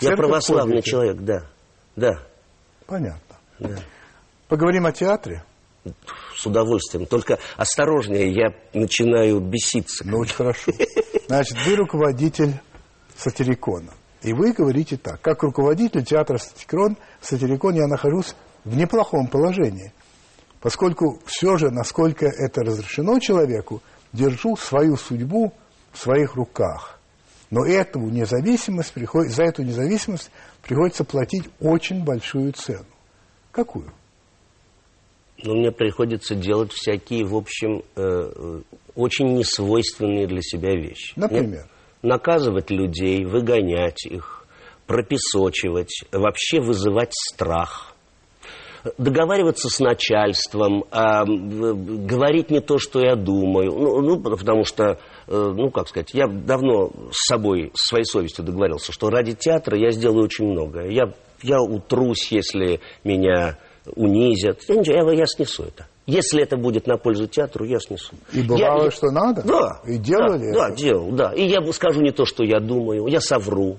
[SPEAKER 2] Я православный
[SPEAKER 1] ходите?
[SPEAKER 2] человек, да. Да.
[SPEAKER 1] Понятно.
[SPEAKER 2] да.
[SPEAKER 1] Поговорим о театре?
[SPEAKER 2] С удовольствием. Только осторожнее, я начинаю беситься.
[SPEAKER 1] Ну, очень хорошо. Значит, вы руководитель сатирикона. И вы говорите так. Как руководитель театра сатирикон, сатирикон я нахожусь в неплохом положении. Поскольку все же, насколько это разрешено человеку, держу свою судьбу в своих руках. Но эту независимость за эту независимость приходится платить очень большую цену. Какую?
[SPEAKER 2] Но мне приходится делать всякие, в общем, э, э, очень несвойственные для себя вещи.
[SPEAKER 1] Например?
[SPEAKER 2] Нет? Наказывать людей, выгонять их, пропесочивать, вообще вызывать страх. Договариваться с начальством, в- говорить не то, что я думаю. Ну, ну, потому что, э, ну, как сказать, я давно с собой, с своей совестью договорился, что ради театра я сделаю очень многое. Я, я утрусь, если меня унизят. Я, ничего, я, я снесу это. Если это будет на пользу театру, я снесу.
[SPEAKER 1] И бывало,
[SPEAKER 2] я-
[SPEAKER 1] что надо?
[SPEAKER 2] Да.
[SPEAKER 1] И делали
[SPEAKER 2] да,
[SPEAKER 1] это?
[SPEAKER 2] Да, делал, да. И я скажу не то, что я думаю, я совру.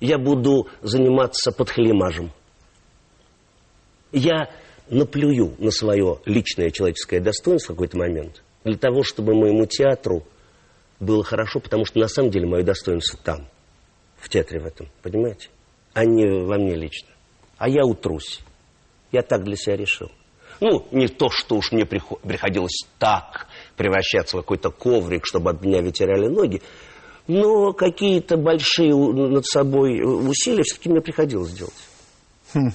[SPEAKER 2] Я буду заниматься подхалимажем. Я наплюю на свое личное человеческое достоинство в какой-то момент для того, чтобы моему театру было хорошо, потому что на самом деле мое достоинство там, в театре в этом, понимаете? А не во мне лично. А я утрусь. Я так для себя решил. Ну, не то, что уж мне прихо- приходилось так превращаться в какой-то коврик, чтобы от меня вытирали ноги, но какие-то большие над собой усилия все-таки мне приходилось делать.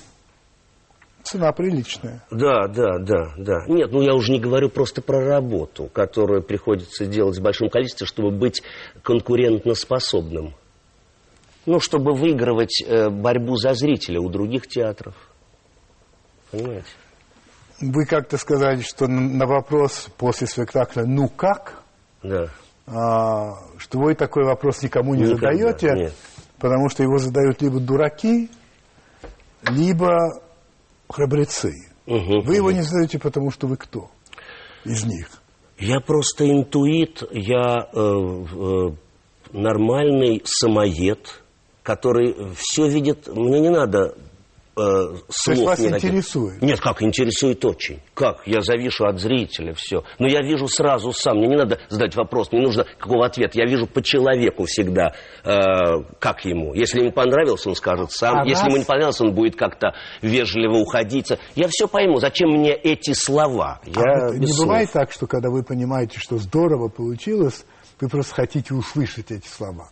[SPEAKER 1] Цена приличная.
[SPEAKER 2] Да, да, да, да. Нет, ну я уже не говорю просто про работу, которую приходится делать в большом количестве, чтобы быть конкурентноспособным. Ну, чтобы выигрывать э, борьбу за зрителя у других театров. Понимаете?
[SPEAKER 1] Вы как-то сказали, что на вопрос после спектакля «Ну как?»,
[SPEAKER 2] Да.
[SPEAKER 1] а, что вы такой вопрос никому не
[SPEAKER 2] Никогда,
[SPEAKER 1] задаете,
[SPEAKER 2] нет.
[SPEAKER 1] потому что его задают либо дураки, либо храбрецы.
[SPEAKER 2] Мгм,
[SPEAKER 1] Вы его
[SPEAKER 2] мгм.
[SPEAKER 1] не задаете, потому что вы кто из них?
[SPEAKER 2] Я просто интуит, я э, э, нормальный самоед, который все видит. Мне не надо э, слов
[SPEAKER 1] есть вас
[SPEAKER 2] никаких.
[SPEAKER 1] интересует?
[SPEAKER 2] Нет, как интересует очень. Как? Я завишу от зрителя, все. Но я вижу сразу сам. Мне не надо задать вопрос, мне нужно какого ответа. Я вижу по человеку всегда, э, как ему. Если ему понравился, он скажет сам.
[SPEAKER 1] А
[SPEAKER 2] Если
[SPEAKER 1] нас-
[SPEAKER 2] ему не понравилось, он будет как-то вежливо уходить. Я все пойму. Зачем мне эти слова? Я
[SPEAKER 1] А вот
[SPEAKER 2] без
[SPEAKER 1] не
[SPEAKER 2] слов.
[SPEAKER 1] бывает так, что когда вы понимаете, что здорово получилось, вы просто хотите услышать эти слова.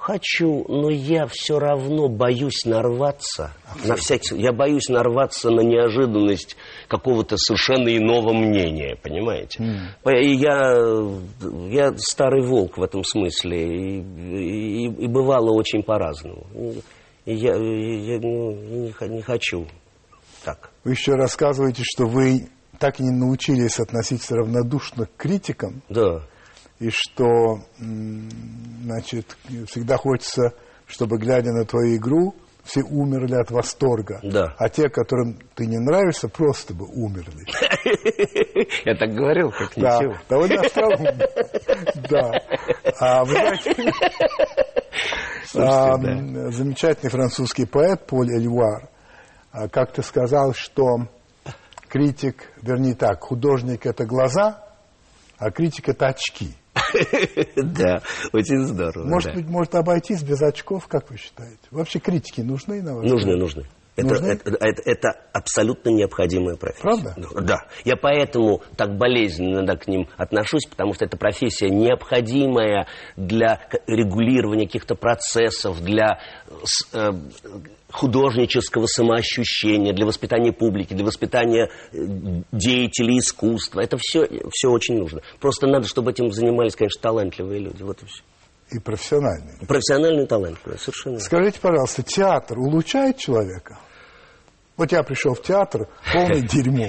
[SPEAKER 2] Хочу, но я все равно боюсь нарваться на всякий, я боюсь нарваться на неожиданность какого-то совершенно иного мнения, понимаете? По- И я, я старый волк в этом смысле, и, и- и бывало очень по-разному. И я, я, ну, не, не хочу так.
[SPEAKER 1] Вы еще рассказываете, что вы так и не научились относиться равнодушно к критикам,
[SPEAKER 2] Да.
[SPEAKER 1] И что, значит, всегда хочется, чтобы, глядя на твою игру, все умерли от восторга.
[SPEAKER 2] Да.
[SPEAKER 1] А те, которым ты не нравишься, просто бы умерли. <laughs>
[SPEAKER 2] Я так говорил, как ничего.
[SPEAKER 1] довольно остроумно. Да. А вы знаете, замечательный французский поэт Поль Эльвар а, как-то сказал, что критик, вернее так, художник – это глаза, а критик – это очки.
[SPEAKER 2] Да, очень здорово.
[SPEAKER 1] Может быть, может обойтись без очков, как вы считаете? Вообще критики нужны на ваш
[SPEAKER 2] Нужны, нужны. Это, это, это, это абсолютно необходимая профессия.
[SPEAKER 1] Правда?
[SPEAKER 2] Да. Я поэтому так болезненно к ним отношусь, потому что это профессия необходимая для регулирования каких-то процессов, для э, художнического самоощущения, для воспитания публики, для воспитания э, деятелей искусства. Это все, все очень нужно. Просто надо, чтобы этим занимались, конечно, талантливые люди. Вот и все.
[SPEAKER 1] И профессиональные.
[SPEAKER 2] Профессиональные талантливые, совершенно.
[SPEAKER 1] Скажите, пожалуйста, театр улучшает человека? Вот я пришел в театр, полный дерьмо.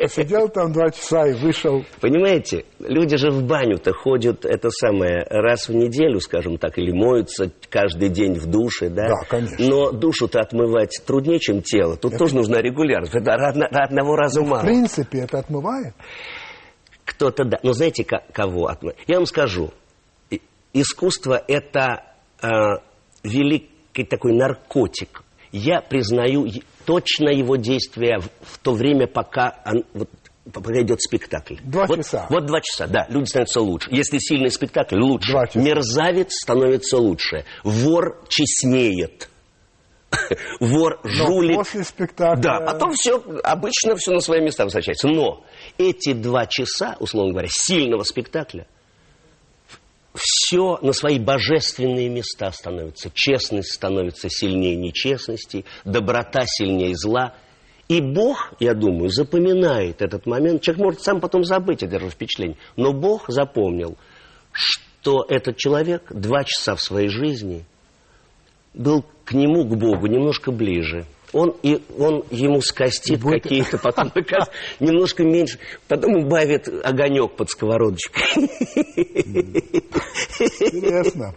[SPEAKER 1] Посидел там два часа и вышел.
[SPEAKER 2] Понимаете, люди же в баню-то ходят, это самое, раз в неделю, скажем так, или моются каждый день в душе, да?
[SPEAKER 1] Да, конечно.
[SPEAKER 2] Но душу-то отмывать труднее, чем тело. Тут это... тоже нужна регулярность. Это одного раза
[SPEAKER 1] ну,
[SPEAKER 2] мало.
[SPEAKER 1] В принципе, это отмывает.
[SPEAKER 2] Кто-то да. Но знаете, кого отмывает? Я вам скажу. Искусство – это э, великий такой наркотик. Я признаю точно его действие в, в то время, пока, он, вот, пока идет спектакль.
[SPEAKER 1] Два
[SPEAKER 2] вот,
[SPEAKER 1] часа.
[SPEAKER 2] Вот два часа, да. Люди становятся лучше. Если сильный спектакль, лучше.
[SPEAKER 1] Два часа.
[SPEAKER 2] Мерзавец становится лучше. Вор честнеет. <laughs> Вор жулит.
[SPEAKER 1] после спектакля...
[SPEAKER 2] Да, потом все, обычно все на свои места возвращается. Но эти два часа, условно говоря, сильного спектакля, все на свои божественные места становится. Честность становится сильнее нечестности, доброта сильнее зла. И Бог, я думаю, запоминает этот момент. Человек может сам потом забыть это впечатление. Но Бог запомнил, что этот человек два часа в своей жизни был к нему, к Богу, немножко ближе он, и, он ему скостит какие-то, потом <laughs> немножко меньше, потом убавит огонек под сковородочкой.
[SPEAKER 1] Интересно.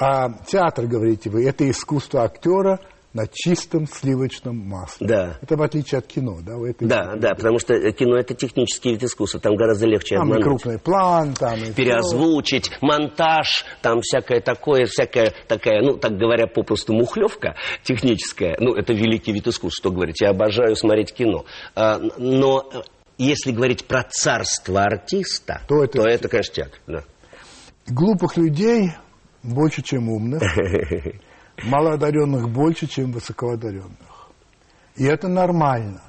[SPEAKER 1] А театр, говорите вы, это искусство актера – на чистом сливочном масле.
[SPEAKER 2] Да.
[SPEAKER 1] Это в отличие от кино, да?
[SPEAKER 2] В этой да, да, потому что кино это технический вид искусства, там гораздо легче
[SPEAKER 1] там
[SPEAKER 2] обмануть.
[SPEAKER 1] Там крупный план, там и
[SPEAKER 2] Переозвучить, все. монтаж, там всякое такое, всякая такая, ну, так говоря, попросту мухлевка техническая. Ну, это великий вид искусства, что говорить. Я обожаю смотреть кино. А, но если говорить про царство артиста, то это, то это конечно, театр. Да.
[SPEAKER 1] Глупых людей больше, чем умных. <laughs> малоодаренных больше, чем высокоодаренных. И это нормально.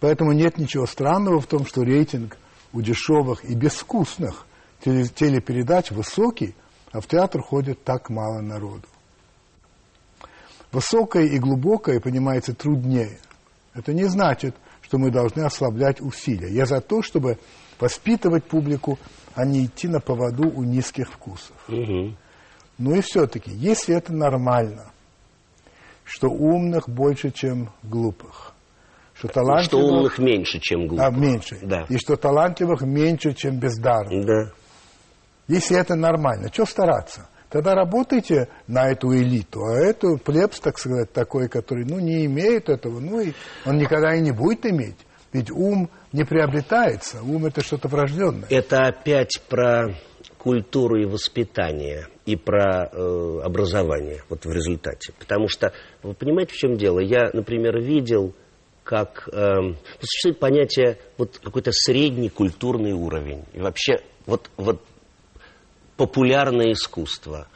[SPEAKER 1] Поэтому нет ничего странного в том, что рейтинг у дешевых и безвкусных телепередач высокий, а в театр ходит так мало народу. Высокое и глубокое понимается труднее. Это не значит, что мы должны ослаблять усилия. Я за то, чтобы воспитывать публику, а не идти на поводу у низких вкусов. Угу. Ну и все-таки, если это нормально, что умных больше, чем глупых,
[SPEAKER 2] что талантливых... Что умных меньше, чем глупых.
[SPEAKER 1] А, меньше.
[SPEAKER 2] Да.
[SPEAKER 1] И что талантливых меньше, чем бездарных.
[SPEAKER 2] Да.
[SPEAKER 1] Если это нормально, что стараться? Тогда работайте на эту элиту, а эту плебс, так сказать, такой, который, ну, не имеет этого, ну, и он никогда и не будет иметь. Ведь ум не приобретается, ум это что-то врожденное.
[SPEAKER 2] Это опять про культуру и воспитание и про э, образование вот в результате. Потому что, вы понимаете, в чем дело? Я, например, видел, как э, существует понятие вот какой-то средний культурный уровень. И вообще вот, вот популярное искусство.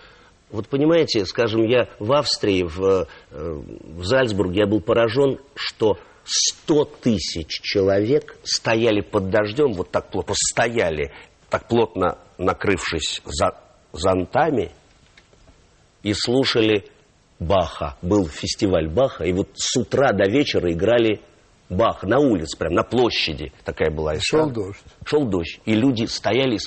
[SPEAKER 2] Вот понимаете, скажем, я в Австрии, в, э, в Зальцбурге, я был поражен, что 100 тысяч человек стояли под дождем, вот так плотно стояли, так плотно накрывшись за зонтами, и слушали Баха. Был фестиваль Баха, и вот с утра до вечера играли Бах на улице, прям на площади такая была.
[SPEAKER 1] Шел дождь.
[SPEAKER 2] Шел дождь, и люди стояли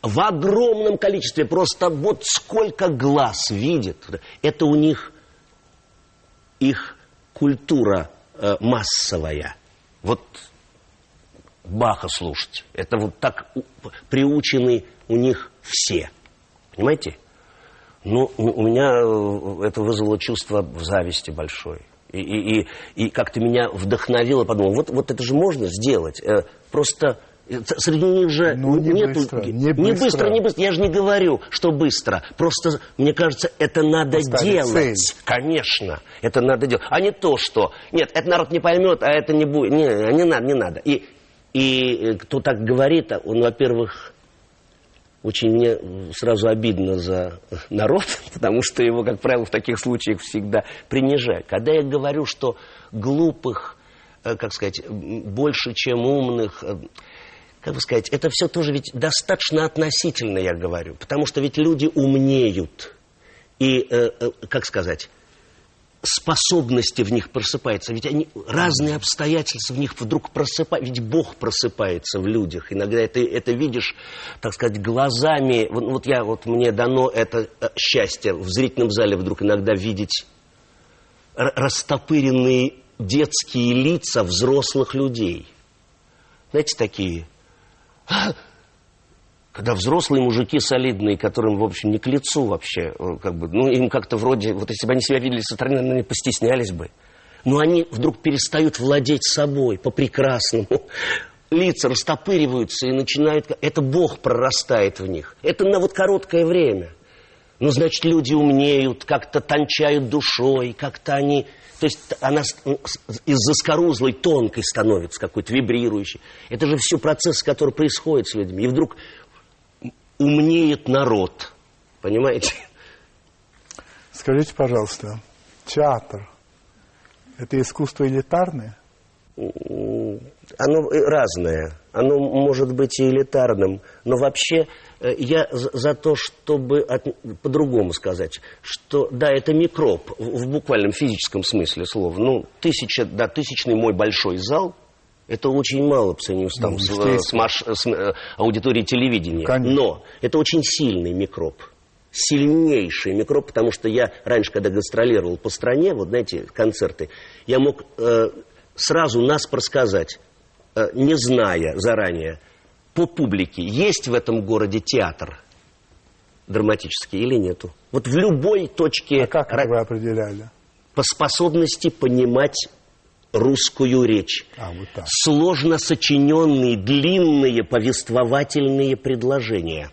[SPEAKER 2] в огромном количестве, просто вот сколько глаз видит. Это у них их культура э, массовая. Вот Баха слушать. Это вот так приучены у них все. Понимаете? Ну, у меня э, это вызвало чувство зависти большой. И, и, и, и как-то меня вдохновило, подумал, вот, вот это же можно сделать. Э, просто э, среди них же
[SPEAKER 1] ну, не
[SPEAKER 2] нету...
[SPEAKER 1] Быстро, не,
[SPEAKER 2] не
[SPEAKER 1] быстро.
[SPEAKER 2] быстро, не быстро. Я же не говорю, что быстро. Просто, мне кажется, это надо Поставить делать.
[SPEAKER 1] Цель.
[SPEAKER 2] Конечно, это надо делать. А не то, что... Нет, это народ не поймет, а это не будет. Не, не надо, не надо. И, и кто так говорит, он, во-первых, очень мне сразу обидно за народ, <laughs> потому что его, как правило, в таких случаях всегда принижают. Когда я говорю, что глупых, э, как сказать, больше, чем умных, э, как бы сказать, это все тоже ведь достаточно относительно, я говорю. Потому что ведь люди умнеют. И, э, как сказать, способности в них просыпаются. Ведь они, разные обстоятельства в них вдруг просыпаются. Ведь Бог просыпается в людях. Иногда это, это видишь, так сказать, глазами. Вот, вот я, вот мне дано это э, счастье в зрительном зале вдруг иногда видеть растопыренные детские лица взрослых людей. Знаете, такие когда взрослые мужики солидные, которым, в общем, не к лицу вообще, э, как бы, ну, им как-то вроде, вот если бы они себя видели со стороны, наверное, постеснялись бы. Но они вдруг перестают владеть собой по-прекрасному. <laughs> Лица растопыриваются и начинают... Это Бог прорастает в них. Это на вот короткое время. Ну, значит, люди умнеют, как-то тончают душой, как-то они... То есть она из заскорузлой тонкой становится, какой-то вибрирующей. Это же все процессы, которые происходят с людьми. И вдруг умнеет народ. Понимаете?
[SPEAKER 1] Скажите, пожалуйста, театр – это искусство элитарное?
[SPEAKER 2] Оно разное. Оно может быть и элитарным. Но вообще э, я за то, чтобы от, по-другому сказать, что да, это микроб в буквальном физическом смысле слова. Ну, тысяча, да, тысячный мой большой зал – это очень мало по сравнению с, там, ну, с, с, маш, с э, аудиторией телевидения. Конечно. Но это очень сильный микроб. Сильнейший микроб, потому что я раньше, когда гастролировал по стране, вот знаете, концерты, я мог э, сразу нас просказать, э, не зная заранее, по публике, есть в этом городе театр драматический или нету. Вот в любой точке...
[SPEAKER 1] А как вы определяли?
[SPEAKER 2] По способности понимать русскую речь. А, вот так. Сложно сочиненные, длинные повествовательные предложения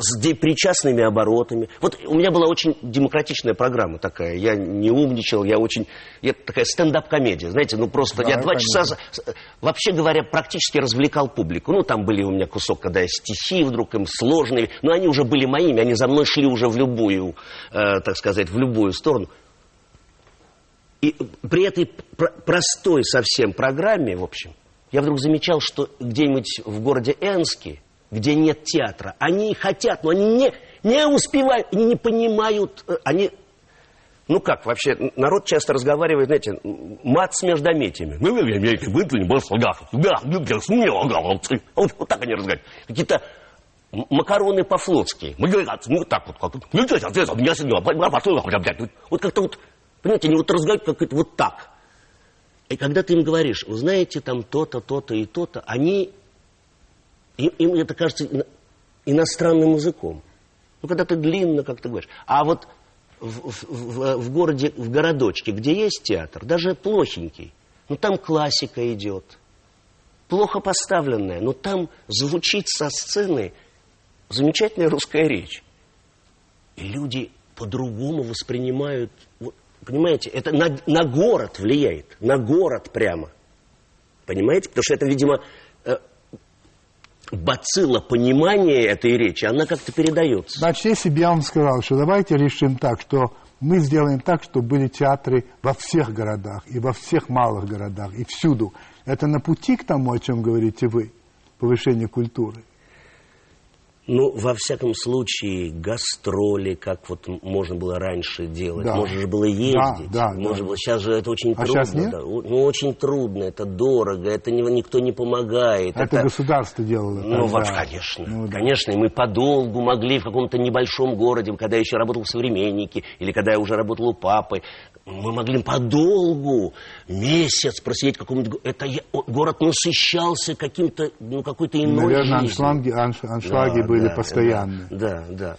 [SPEAKER 2] с причастными оборотами. Вот у меня была очень демократичная программа такая. Я не умничал, я очень... Я такая стендап-комедия, знаете, ну просто да, я два часа... Вообще говоря, практически развлекал публику. Ну, там были у меня кусок, когда я стихи вдруг им сложные, но они уже были моими, они за мной шли уже в любую, э, так сказать, в любую сторону. И при этой простой совсем программе, в общем, я вдруг замечал, что где-нибудь в городе Энске, где нет театра, они хотят, но они не, не успевают, они не понимают, э, они... Ну как, вообще, народ часто разговаривает, знаете, мат с междометиями. Вот, вот так они разговаривают. Какие-то макароны по-флотски. Вот так вот. Вот как-то вот Понимаете, они вот разговаривают как это вот так. И когда ты им говоришь, вы знаете, там то-то, то-то и то-то, они, им, им это кажется иностранным языком. Ну, когда ты длинно как-то говоришь. А вот в, в, в городе, в городочке, где есть театр, даже плохенький, ну, там классика идет. Плохо поставленная, но там звучит со сцены замечательная русская речь. И люди по-другому воспринимают вот, Понимаете, это на, на город влияет, на город прямо. Понимаете? Потому что это, видимо, э, бацилла понимания этой речи, она как-то передается.
[SPEAKER 1] Значит, если бы я вам сказал, что давайте решим так, что мы сделаем так, чтобы были театры во всех городах, и во всех малых городах, и всюду. Это на пути к тому, о чем говорите вы, повышение культуры.
[SPEAKER 2] Ну, во всяком случае, гастроли, как вот можно было раньше делать, да. можно же было ездить. Да, да, можно да. Было, сейчас же это очень а трудно. Сейчас нет? Да. Ну, очень трудно, это дорого, это не, никто не помогает.
[SPEAKER 1] Это, это государство делало.
[SPEAKER 2] Ну, тогда. конечно. Ну, да. Конечно, и мы подолгу могли в каком-то небольшом городе, когда я еще работал в «Современнике», или когда я уже работал у папы, мы могли подолгу, месяц просидеть в каком-нибудь... Это город насыщался каким-то, ну, какой-то иной
[SPEAKER 1] Наверное, жизнью. аншлаги, анш, аншлаги да, были да, постоянные.
[SPEAKER 2] Да, да, да.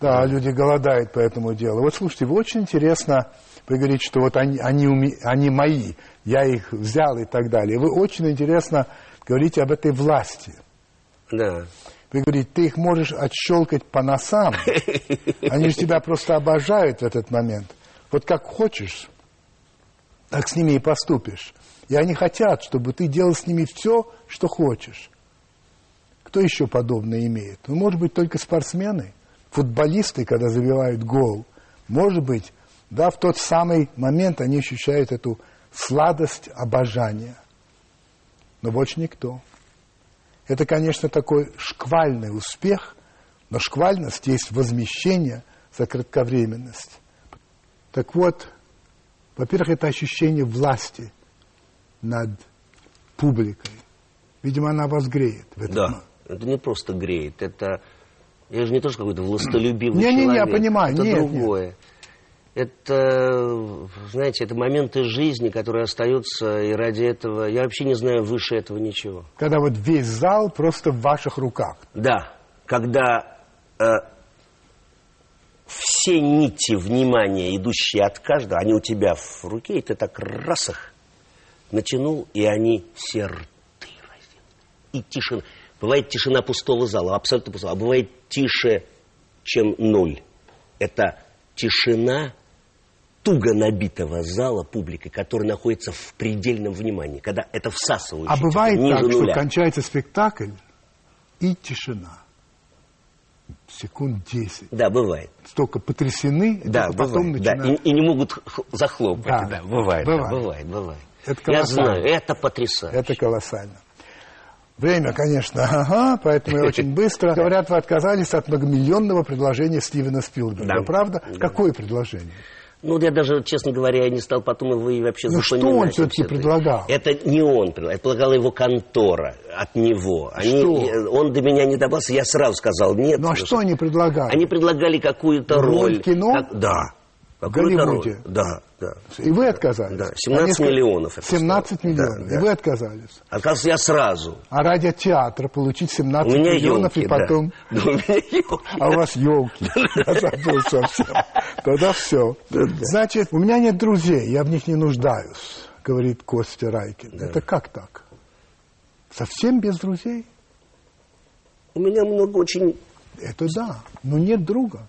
[SPEAKER 1] Да, люди голодают по этому делу. Вот слушайте, вы очень интересно, вы говорите, что вот они, они, они мои, я их взял и так далее. Вы очень интересно говорите об этой власти.
[SPEAKER 2] Да.
[SPEAKER 1] Вы говорите, ты их можешь отщелкать по носам. <laughs> Они же тебя просто обожают в этот момент. Вот как хочешь, так с ними и поступишь. И они хотят, чтобы ты делал с ними все, что хочешь. Кто еще подобное имеет? Ну, может быть, только спортсмены, футболисты, когда забивают гол. Может быть, да, в тот самый момент они ощущают эту сладость обожания. Но больше никто. Это, конечно, такой шквальный успех, но шквальность есть возмещение за кратковременность. Так вот, во-первых, это ощущение власти над публикой. Видимо, она вас греет. В этом.
[SPEAKER 2] Да, это не просто греет, это... Я же не тоже какой-то властолюбивый
[SPEAKER 1] не,
[SPEAKER 2] человек.
[SPEAKER 1] Не-не-не, я понимаю.
[SPEAKER 2] Это
[SPEAKER 1] нет,
[SPEAKER 2] другое.
[SPEAKER 1] Нет.
[SPEAKER 2] Это, знаете, это моменты жизни, которые остаются, и ради этого... Я вообще не знаю выше этого ничего.
[SPEAKER 1] Когда вот весь зал просто в ваших руках.
[SPEAKER 2] Да, когда э, все нити внимания, идущие от каждого, они у тебя в руке, и ты так раз их натянул, и они все рты. И тишина. Бывает тишина пустого зала, абсолютно пустого, а бывает тише, чем ноль. Это тишина туго набитого зала публикой, которая находится в предельном внимании, когда это всасывающее.
[SPEAKER 1] А бывает так,
[SPEAKER 2] нуля.
[SPEAKER 1] что кончается спектакль и тишина. Секунд 10.
[SPEAKER 2] Да, бывает.
[SPEAKER 1] Столько потрясены,
[SPEAKER 2] Да,
[SPEAKER 1] только потом
[SPEAKER 2] бывает. Да,
[SPEAKER 1] начинают...
[SPEAKER 2] и, и не могут захлопать.
[SPEAKER 1] Да,
[SPEAKER 2] Да, бывает, да,
[SPEAKER 1] бывает.
[SPEAKER 2] бывает, бывает.
[SPEAKER 1] Это
[SPEAKER 2] Я
[SPEAKER 1] колоссально.
[SPEAKER 2] знаю, это потрясающе.
[SPEAKER 1] Это колоссально. Время, конечно, ага, поэтому я очень быстро. Говорят, вы отказались от многомиллионного предложения Стивена Спилберга.
[SPEAKER 2] Да.
[SPEAKER 1] Правда?
[SPEAKER 2] Да.
[SPEAKER 1] Какое предложение?
[SPEAKER 2] Ну, я даже, честно говоря, я не стал потом его и вообще
[SPEAKER 1] Ну, что
[SPEAKER 2] запоминать.
[SPEAKER 1] он всё-таки
[SPEAKER 2] Это-
[SPEAKER 1] предлагал?
[SPEAKER 2] Это не он предлагал, это предлагала его контора от него. Они,
[SPEAKER 1] Что?
[SPEAKER 2] Он до меня не добрался, я сразу сказал нет.
[SPEAKER 1] Ну, а
[SPEAKER 2] потому
[SPEAKER 1] что они предлагали?
[SPEAKER 2] Они предлагали какую-то
[SPEAKER 1] Роль
[SPEAKER 2] роль.
[SPEAKER 1] в кино?
[SPEAKER 2] Как- да.
[SPEAKER 1] В
[SPEAKER 2] Какую-то
[SPEAKER 1] Голливуде?
[SPEAKER 2] Да, да.
[SPEAKER 1] И вы отказались?
[SPEAKER 2] Да, 17
[SPEAKER 1] А
[SPEAKER 2] миллионов это
[SPEAKER 1] 17
[SPEAKER 2] стоило.
[SPEAKER 1] миллионов.
[SPEAKER 2] Да,
[SPEAKER 1] И
[SPEAKER 2] да.
[SPEAKER 1] вы отказались.
[SPEAKER 2] Отказался я сразу.
[SPEAKER 1] А ради театра получить
[SPEAKER 2] У
[SPEAKER 1] 17
[SPEAKER 2] меня
[SPEAKER 1] миллионов
[SPEAKER 2] елки,
[SPEAKER 1] и потом...
[SPEAKER 2] Да. <laughs> Да, у меня елки.
[SPEAKER 1] А у вас елки. <laughs> Я забыл совсем. Тогда все. Значит, у меня нет друзей, я в них не нуждаюсь, говорит Костя Райкин. Это как так? Совсем без друзей?
[SPEAKER 2] У меня много очень...
[SPEAKER 1] Это да, но нет друга.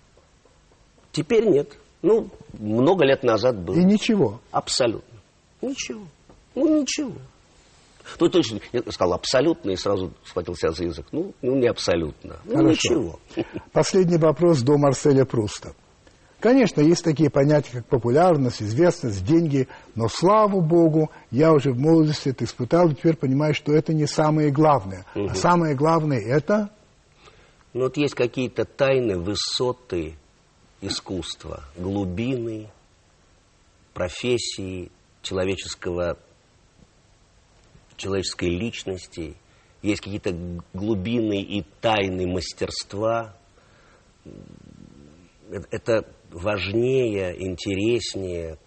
[SPEAKER 2] Теперь нет. Ну, много лет назад было.
[SPEAKER 1] И ничего.
[SPEAKER 2] Абсолютно. Ничего. Ну, ничего. Ну, точно, я сказал абсолютно и сразу схватил себя за язык. Ну, ну не абсолютно. Ну,
[SPEAKER 1] Хорошо.
[SPEAKER 2] ничего. <laughs>
[SPEAKER 1] Последний вопрос до Марселя Пруста. Конечно, есть такие понятия, как популярность, известность, деньги, но, слава богу, я уже в молодости это испытал, и теперь понимаю, что это не самое главное. А самое главное – это
[SPEAKER 2] Но вот есть какие-то тайны, высоты искусства, глубины, профессии, человеческого, человеческой личности. Есть какие-то глубины и тайны мастерства. Э- Это важнее, интереснее.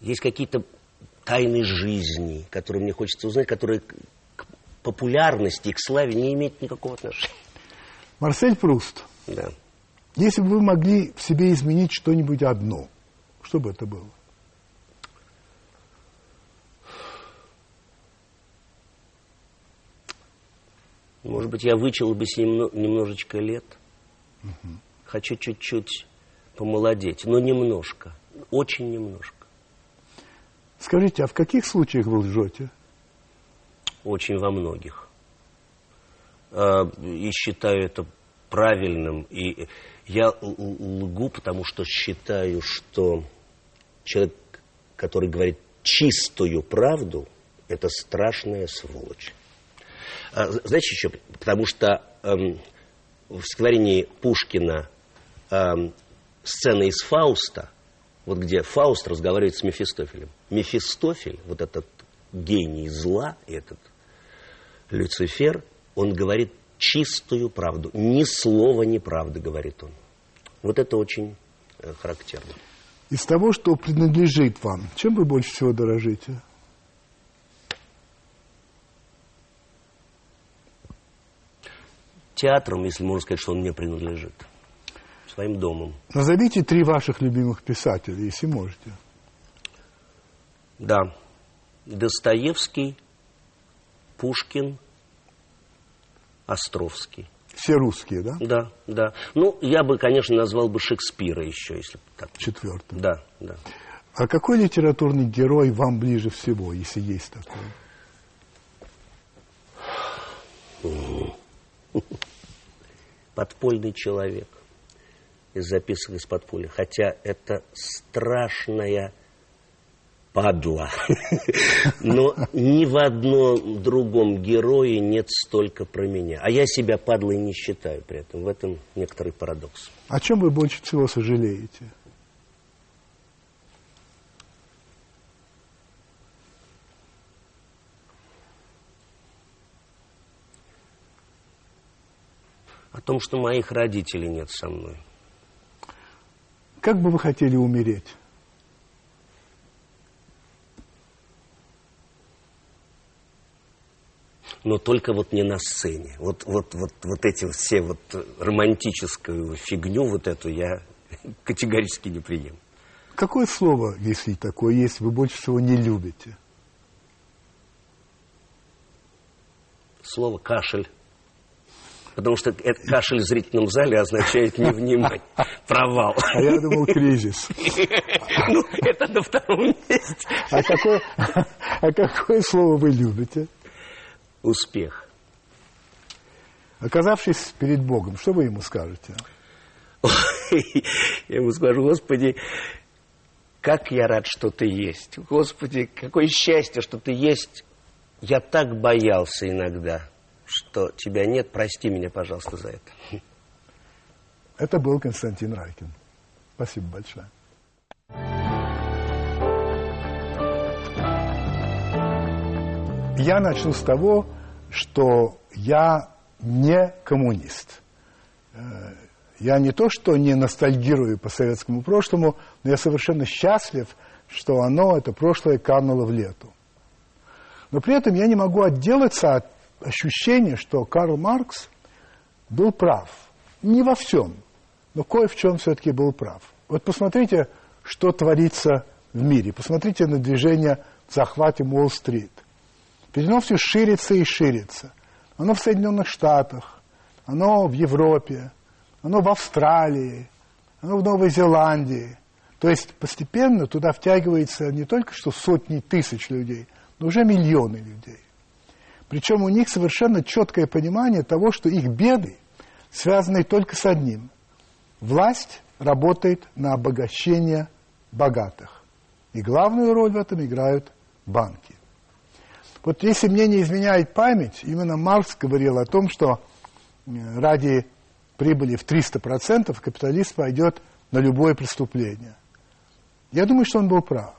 [SPEAKER 2] Есть какие-то тайны жизни, которые мне хочется узнать, которые к к популярности, и к славе не имеют никакого отношения.
[SPEAKER 1] Марсель Пруст.
[SPEAKER 2] Да.
[SPEAKER 1] Если бы вы могли в себе изменить что-нибудь одно, что бы это было?
[SPEAKER 2] Может быть, я вычел бы себе немно- немножечко лет. Хочу чуть-чуть помолодеть, но немножко, очень немножко.
[SPEAKER 1] Скажите, а в каких случаях вы лжете?
[SPEAKER 2] Очень во многих. А, И считаю это правильным. И я лгу, потому что считаю, что человек, который говорит чистую правду, это страшная сволочь. А, Знаете еще? Потому что эм, в стихотворении Пушкина эм, сцена из Фауста, вот где Фауст разговаривает с Мефистофелем. Мефистофель, вот этот гений зла, этот Люцифер, он говорит чистую правду. Ни слова неправды, говорит он. Вот это очень э, характерно.
[SPEAKER 1] Из того, что принадлежит вам, чем вы больше всего дорожите?
[SPEAKER 2] Театром, если можно сказать, что он мне принадлежит. Своим домом.
[SPEAKER 1] Назовите три ваших любимых писателя, если можете.
[SPEAKER 2] Да. Достоевский, Пушкин, Островский.
[SPEAKER 1] Все русские, да?
[SPEAKER 2] Да, да. Ну, я бы, конечно, назвал бы Шекспира еще, если так.
[SPEAKER 1] Четвертый.
[SPEAKER 2] Да, да.
[SPEAKER 1] А какой литературный герой вам ближе всего, если есть такой? <laughs>
[SPEAKER 2] Подпольный человек из записок из подполья. Хотя это страшная падла. Но ни в одном другом герое нет столько про меня. А я себя падлой не считаю при этом. В этом некоторый парадокс.
[SPEAKER 1] О чем вы больше всего сожалеете?
[SPEAKER 2] О том, что моих родителей нет со мной.
[SPEAKER 1] Как бы вы хотели умереть?
[SPEAKER 2] Но только вот не на сцене. Вот, вот, вот, вот эти все вот романтическую фигню вот эту я <laughs> категорически не прием.
[SPEAKER 1] Какое слово, если такое есть, вы больше всего не любите?
[SPEAKER 2] Слово «кашель». Потому что это кашель в зрительном зале означает невнимание, <laughs> провал.
[SPEAKER 1] А я думал кризис.
[SPEAKER 2] Ну, это на втором месте.
[SPEAKER 1] А какое, <laughs> а какое слово вы любите?
[SPEAKER 2] Успех.
[SPEAKER 1] Оказавшись перед Богом, что вы ему скажете? <laughs>
[SPEAKER 2] Я ему скажу, Господи, как я рад, что ты есть. Господи, какое счастье, что ты есть. Я так боялся иногда, что тебя нет. Прости меня, пожалуйста, за это.
[SPEAKER 1] Это был Константин Райкин. Спасибо большое. Я начну с того, что я не коммунист. Э, я не то, что не ностальгирую по советскому прошлому, но я совершенно счастлив, что оно, это прошлое, кануло в лету. Но при этом я не могу отделаться от ощущения, что Карл Маркс был прав. Не во всем, но кое в чем все-таки был прав. Вот посмотрите, что творится в мире. Посмотрите на движение в захвате Уолл-стрит – Ведь все ширится и ширится. Оно в Соединенных Штатах, оно в Европе, оно в Австралии, оно в Новой Зеландии. То есть постепенно туда втягивается не только что сотни тысяч людей, но уже миллионы людей. Причем у них совершенно четкое понимание того, что их беды связаны только с одним. Власть работает на обогащение богатых. И главную роль в этом играют банки. Вот если мне не изменяет память, именно Маркс говорил о том, что э, ради прибыли в 300% капиталист пойдет на любое преступление. Я думаю, что он был прав.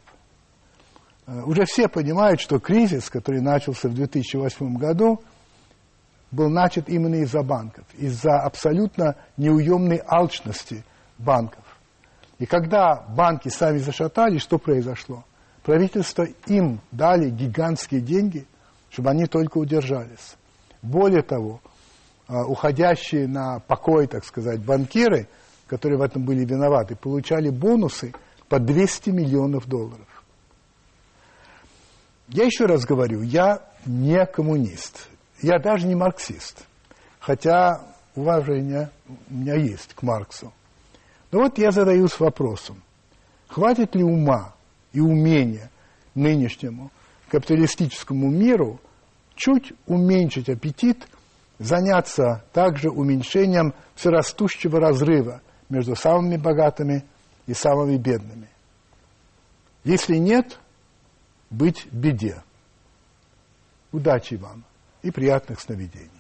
[SPEAKER 1] Э, уже все понимают, что кризис, который начался в 2008 году, был начат именно из-за банков, из-за абсолютно неуемной алчности банков. И когда банки сами зашатались, что произошло? Правительство им дали гигантские деньги, чтобы они только удержались. Более того, а, уходящие на покой, так сказать, банкиры, которые в этом были виноваты, получали бонусы по 200 миллионов долларов. Я еще раз говорю, я не коммунист, я даже не марксист, хотя уважение у меня есть к Марксу. Но вот я задаюсь вопросом, хватит ли ума и умение нынешнему капиталистическому миру чуть уменьшить аппетит, заняться также уменьшением всерастущего разрыва между самыми богатыми и самыми бедными. Если нет, быть в беде. Удачи вам и приятных сновидений.